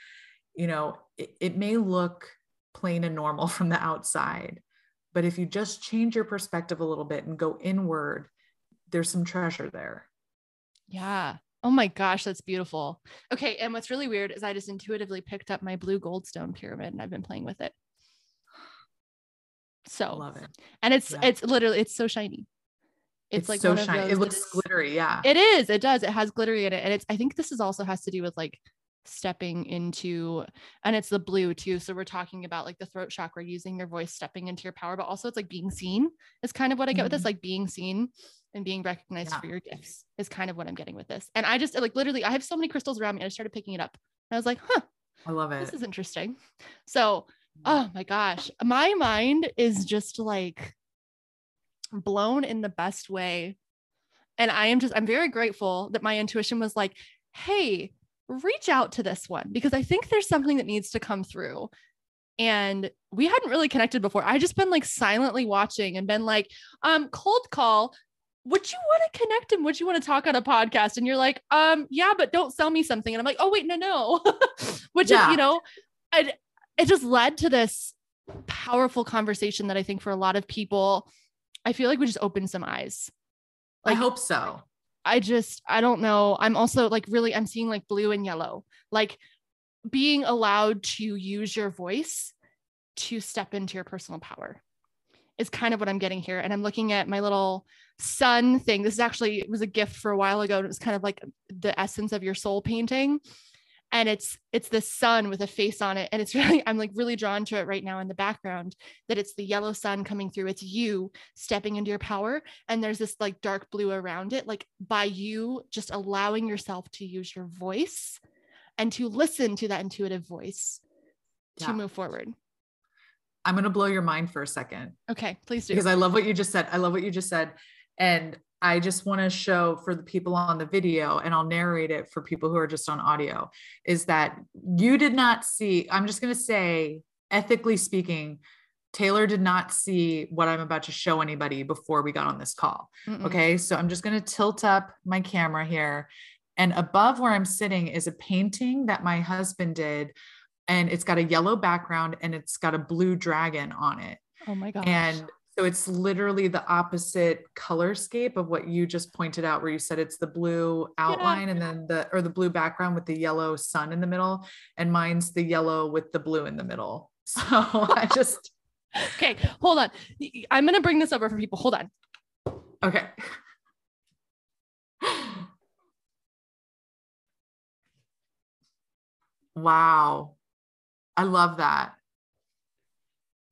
you know, it, it may look plain and normal from the outside, but if you just change your perspective a little bit and go inward, there's some treasure there. Yeah. Oh my gosh, that's beautiful. Okay. And what's really weird is I just intuitively picked up my blue goldstone pyramid and I've been playing with it. So love it. And it's yeah. it's literally it's so shiny. It's, it's like so shiny. It looks glittery. Yeah. It is. It does. It has glittery in it. And it's I think this is also has to do with like stepping into and it's the blue too. So we're talking about like the throat chakra, using your voice, stepping into your power, but also it's like being seen is kind of what I get mm-hmm. with this, mm-hmm. like being seen and being recognized yeah. for your gifts is kind of what I'm getting with this. And I just like literally I have so many crystals around me. I started picking it up. And I was like, huh. I love it. This is interesting. So oh my gosh, my mind is just like blown in the best way. And I am just, I'm very grateful that my intuition was like, hey, reach out to this one because I think there's something that needs to come through. And we hadn't really connected before. I just been like silently watching and been like, um, cold call. Would you want to connect and would you want to talk on a podcast? And you're like, um, yeah, but don't sell me something. And I'm like, oh wait, no, no. Which yeah. is, you know, I it just led to this powerful conversation that I think for a lot of people, I feel like we just opened some eyes. Like, I hope so. I just, I don't know. I'm also like really, I'm seeing like blue and yellow, like being allowed to use your voice to step into your personal power is kind of what I'm getting here. And I'm looking at my little sun thing. This is actually, it was a gift for a while ago. It was kind of like the essence of your soul painting and it's it's the sun with a face on it. And it's really i'm like really drawn to it right now in the background that it's the yellow sun coming through. It's you stepping into your power and there's this like dark blue around it like by you just allowing yourself to use your voice and to listen to that intuitive voice yeah. to move forward. I'm going to blow your mind for a second. Okay please do. Because i love what you just said. I love what you just said. And I just want to show for the people on the video, and I'll narrate it for people who are just on audio, is that you did not see, I'm just going to say, ethically speaking, Taelor did not see what I'm about to show anybody before we got on this call. Mm-mm. Okay. So I'm just going to tilt up my camera here. And above where I'm sitting is a painting that my husband did. And it's got a yellow background and it's got a blue dragon on it. Oh my God. And So it's literally the opposite color scape of what you just pointed out, where you said it's the blue outline yeah. and then the or the blue background with the yellow sun in the middle, and mine's the yellow with the blue in the middle. So I just okay, hold on. I'm gonna bring this over for people. Hold on. Okay. Wow. I love that.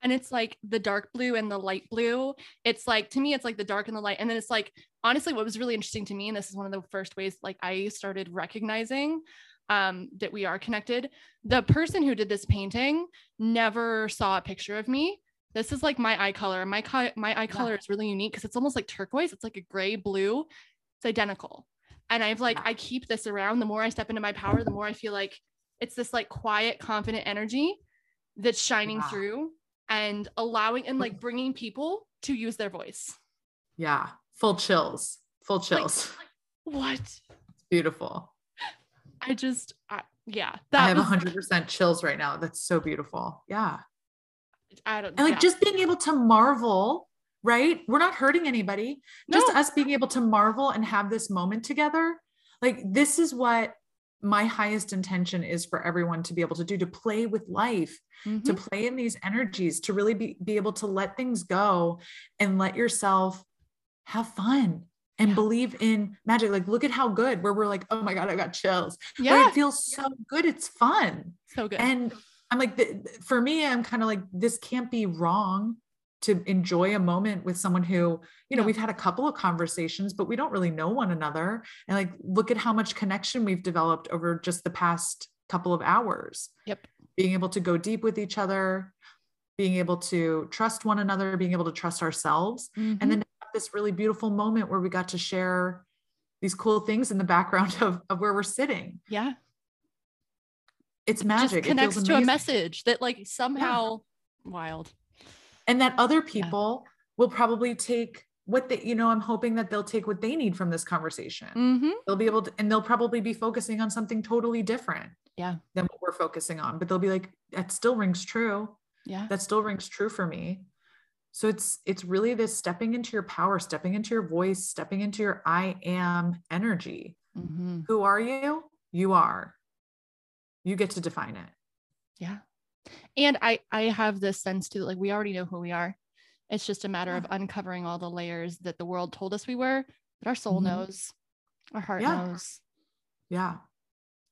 And it's like the dark blue and the light blue. It's like to me, it's like the dark and the light. And then it's like honestly, what was really interesting to me, and this is one of the first ways like I started recognizing um, that we are connected. The person who did this painting never saw a picture of me. This is like my eye color. My co- my eye color yeah. is really unique because it's almost like turquoise. It's like a gray blue. It's identical. And I've like. I keep this around. The more I step into my power, the more I feel like it's this like quiet, confident energy that's shining wow. through and allowing and like bringing people to use their voice. Yeah. Full chills. Full chills. Like, what? It's beautiful. I just, I, yeah. That I have a hundred percent chills right now. That's so beautiful. Yeah. I don't. And like yeah. just being able to marvel, right? We're not hurting anybody. No. Just us being able to marvel and have this moment together. Like this is what my highest intention is for everyone to be able to do to play with life mm-hmm. to play in these energies to really be, be able to let things go and let yourself have fun and yeah. believe in magic. Like look at how good where we're like oh my god i got chills. Yeah it feels so good. It's fun. So good. And i'm like the, for me i'm kind of like this can't be wrong to enjoy a moment with someone who, you know, we've had a couple of conversations, but we don't really know one another. And like, look at how much connection we've developed over just the past couple of hours. Yep. Being able to go deep with each other, being able to trust one another, being able to trust ourselves. Mm-hmm. And then this really beautiful moment where we got to share these cool things in the background of, of where we're sitting. Yeah. It's magic. It connects it to a message that like somehow yeah. wild and that other people yeah. will probably take what they you know i'm hoping that they'll take what they need from this conversation. Mm-hmm. they'll be able to and they'll probably be focusing on something totally different yeah. than what we're focusing on but they'll be like that still rings true. Yeah. That still rings true for me. So it's it's really this stepping into your power stepping into your voice stepping into your i am energy. Mm-hmm. who are you? You are. You get to define it. Yeah and i i have this sense too like we already know who we are it's just a matter yeah. of uncovering all the layers that the world told us we were that our soul mm-hmm. knows our heart yeah. knows yeah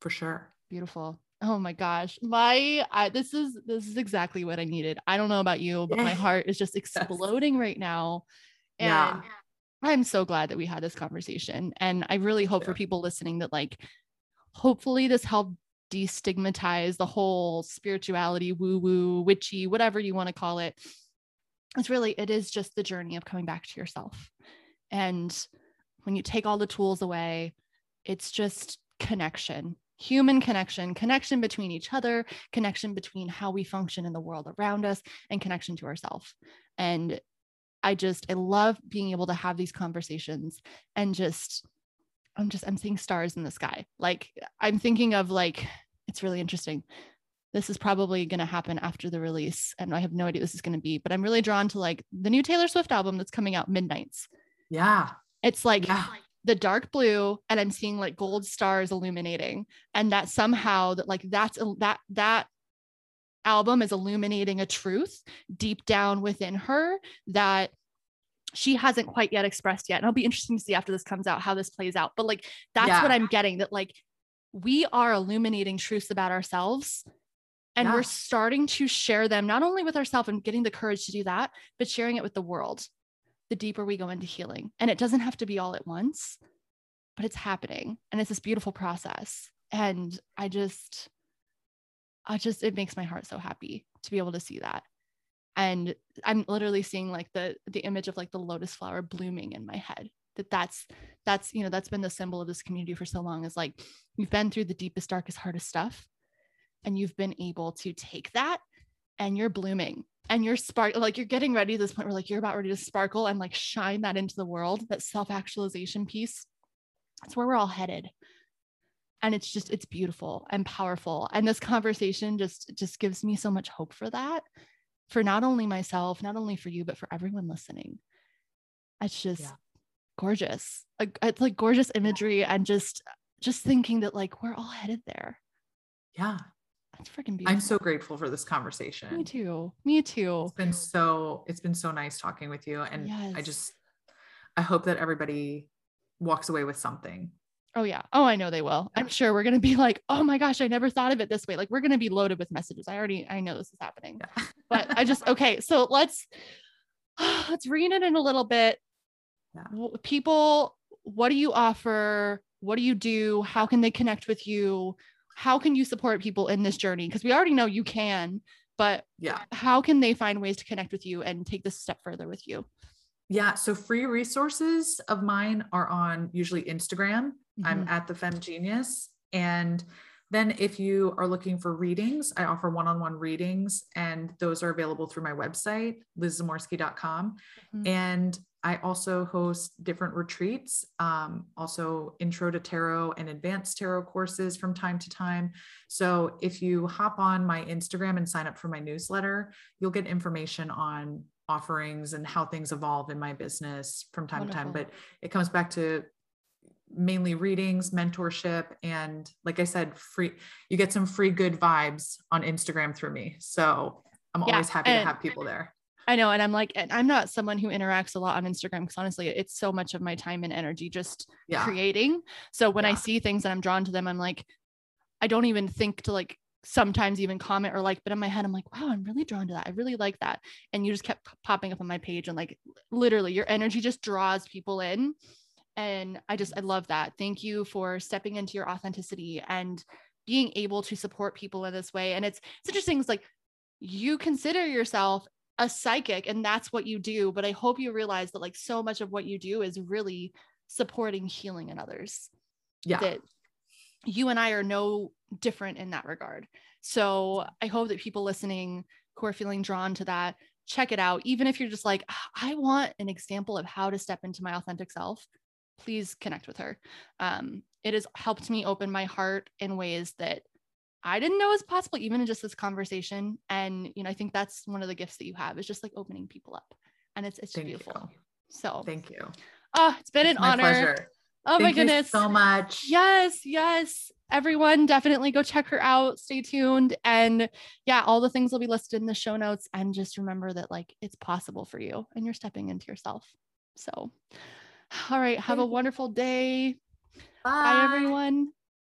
for sure beautiful oh my gosh my I, this is this is exactly what i needed i don't know about you but my heart is just exploding yes. right now and yeah. i'm so glad that we had this conversation and i really hope for people listening that like hopefully this helped destigmatize the whole spirituality, woo woo, witchy, whatever you want to call it. It's really, it is just the journey of coming back to yourself. And when you take all the tools away, it's just connection, human connection, connection between each other, connection between how we function in the world around us, and connection to ourselves. And I just, I love being able to have these conversations and just I'm just I'm seeing stars in the sky. Like I'm thinking of like it's really interesting. This is probably going to happen after the release and I have no idea this is going to be, but I'm really drawn to like the new Taylor Swift album that's coming out Midnights. Yeah. It's like yeah. the dark blue and I'm seeing like gold stars illuminating and that somehow that like that's that that album is illuminating a truth deep down within her that she hasn't quite yet expressed yet. And it'll be interesting to see after this comes out how this plays out. But like that's yeah. what I'm getting that like we are illuminating truths about ourselves and yeah. we're starting to share them not only with ourselves and getting the courage to do that, but sharing it with the world. The deeper we go into healing. And it doesn't have to be all at once, but it's happening. And it's this beautiful process. And I just, I just, it makes my heart so happy to be able to see that and i'm literally seeing like the the image of like the lotus flower blooming in my head that that's that's you know that's been the symbol of this community for so long is like you've been through the deepest darkest hardest stuff and you've been able to take that and you're blooming and you're spark like you're getting ready to this point where like you're about ready to sparkle and like shine that into the world that self-actualization piece. That's where we're all headed. And it's just it's beautiful and powerful. And this conversation just just gives me so much hope for that for not only myself, not only for you, but for everyone listening. It's just yeah. gorgeous. It's like gorgeous imagery and just just thinking that like we're all headed there. Yeah. That's freaking beautiful. I'm so grateful for this conversation. Me too. Me too. It's been so it's been so nice talking with you and yes. I just I hope that everybody walks away with something. Oh yeah. Oh, I know they will. I'm sure we're going to be like, "Oh my gosh, I never thought of it this way." Like we're going to be loaded with messages. I already I know this is happening. Yeah. but I just okay, so let's let's rein it in a little bit. Yeah. People, what do you offer? What do you do? How can they connect with you? How can you support people in this journey? Because we already know you can, but yeah, how can they find ways to connect with you and take this step further with you? Yeah. So free resources of mine are on usually Instagram. Mm-hmm. I'm at the Femme Genius. And then if you are looking for readings, I offer one-on-one readings and those are available through my website, lizzamorski.com. Mm-hmm. And I also host different retreats, um, also intro to tarot and advanced tarot courses from time to time. So if you hop on my Instagram and sign up for my newsletter, you'll get information on offerings and how things evolve in my business from time Wonderful. to time. But it comes back to mainly readings, mentorship, and like I said, free, you get some free good vibes on Instagram through me. So I'm yeah, always happy to have people there. I know. And I'm like, and I'm not someone who interacts a lot on Instagram because honestly, it's so much of my time and energy just yeah. creating. So when yeah. I see things and I'm drawn to them, I'm like, I don't even think to like sometimes even comment or like, but in my head, I'm like, wow, I'm really drawn to that. I really like that. And you just kept popping up on my page and like literally your energy just draws people in. And I just, I love that. Thank you for stepping into your authenticity and being able to support people in this way. And it's, it's interesting. It's like you consider yourself a psychic and that's what you do. But I hope you realize that like so much of what you do is really supporting healing in others. Yeah. That you and I are no different in that regard. So I hope that people listening who are feeling drawn to that, check it out. Even if you're just like, ah, I want an example of how to step into my authentic self, please connect with her. Um, it has helped me open my heart in ways that I didn't know was possible, even in just this conversation. And you know, I think that's one of the gifts that you have is just like opening people up, and it's it's Thank beautiful. You. So thank you. Oh, it's been it's an honor. Pleasure. Oh Thank my goodness. so much. Yes, yes. Everyone definitely go check her out. Stay tuned. And yeah, all the things will be listed in the show notes. And just remember that like it's possible for you and you're stepping into yourself. So all right, have a wonderful day. Bye, Bye everyone.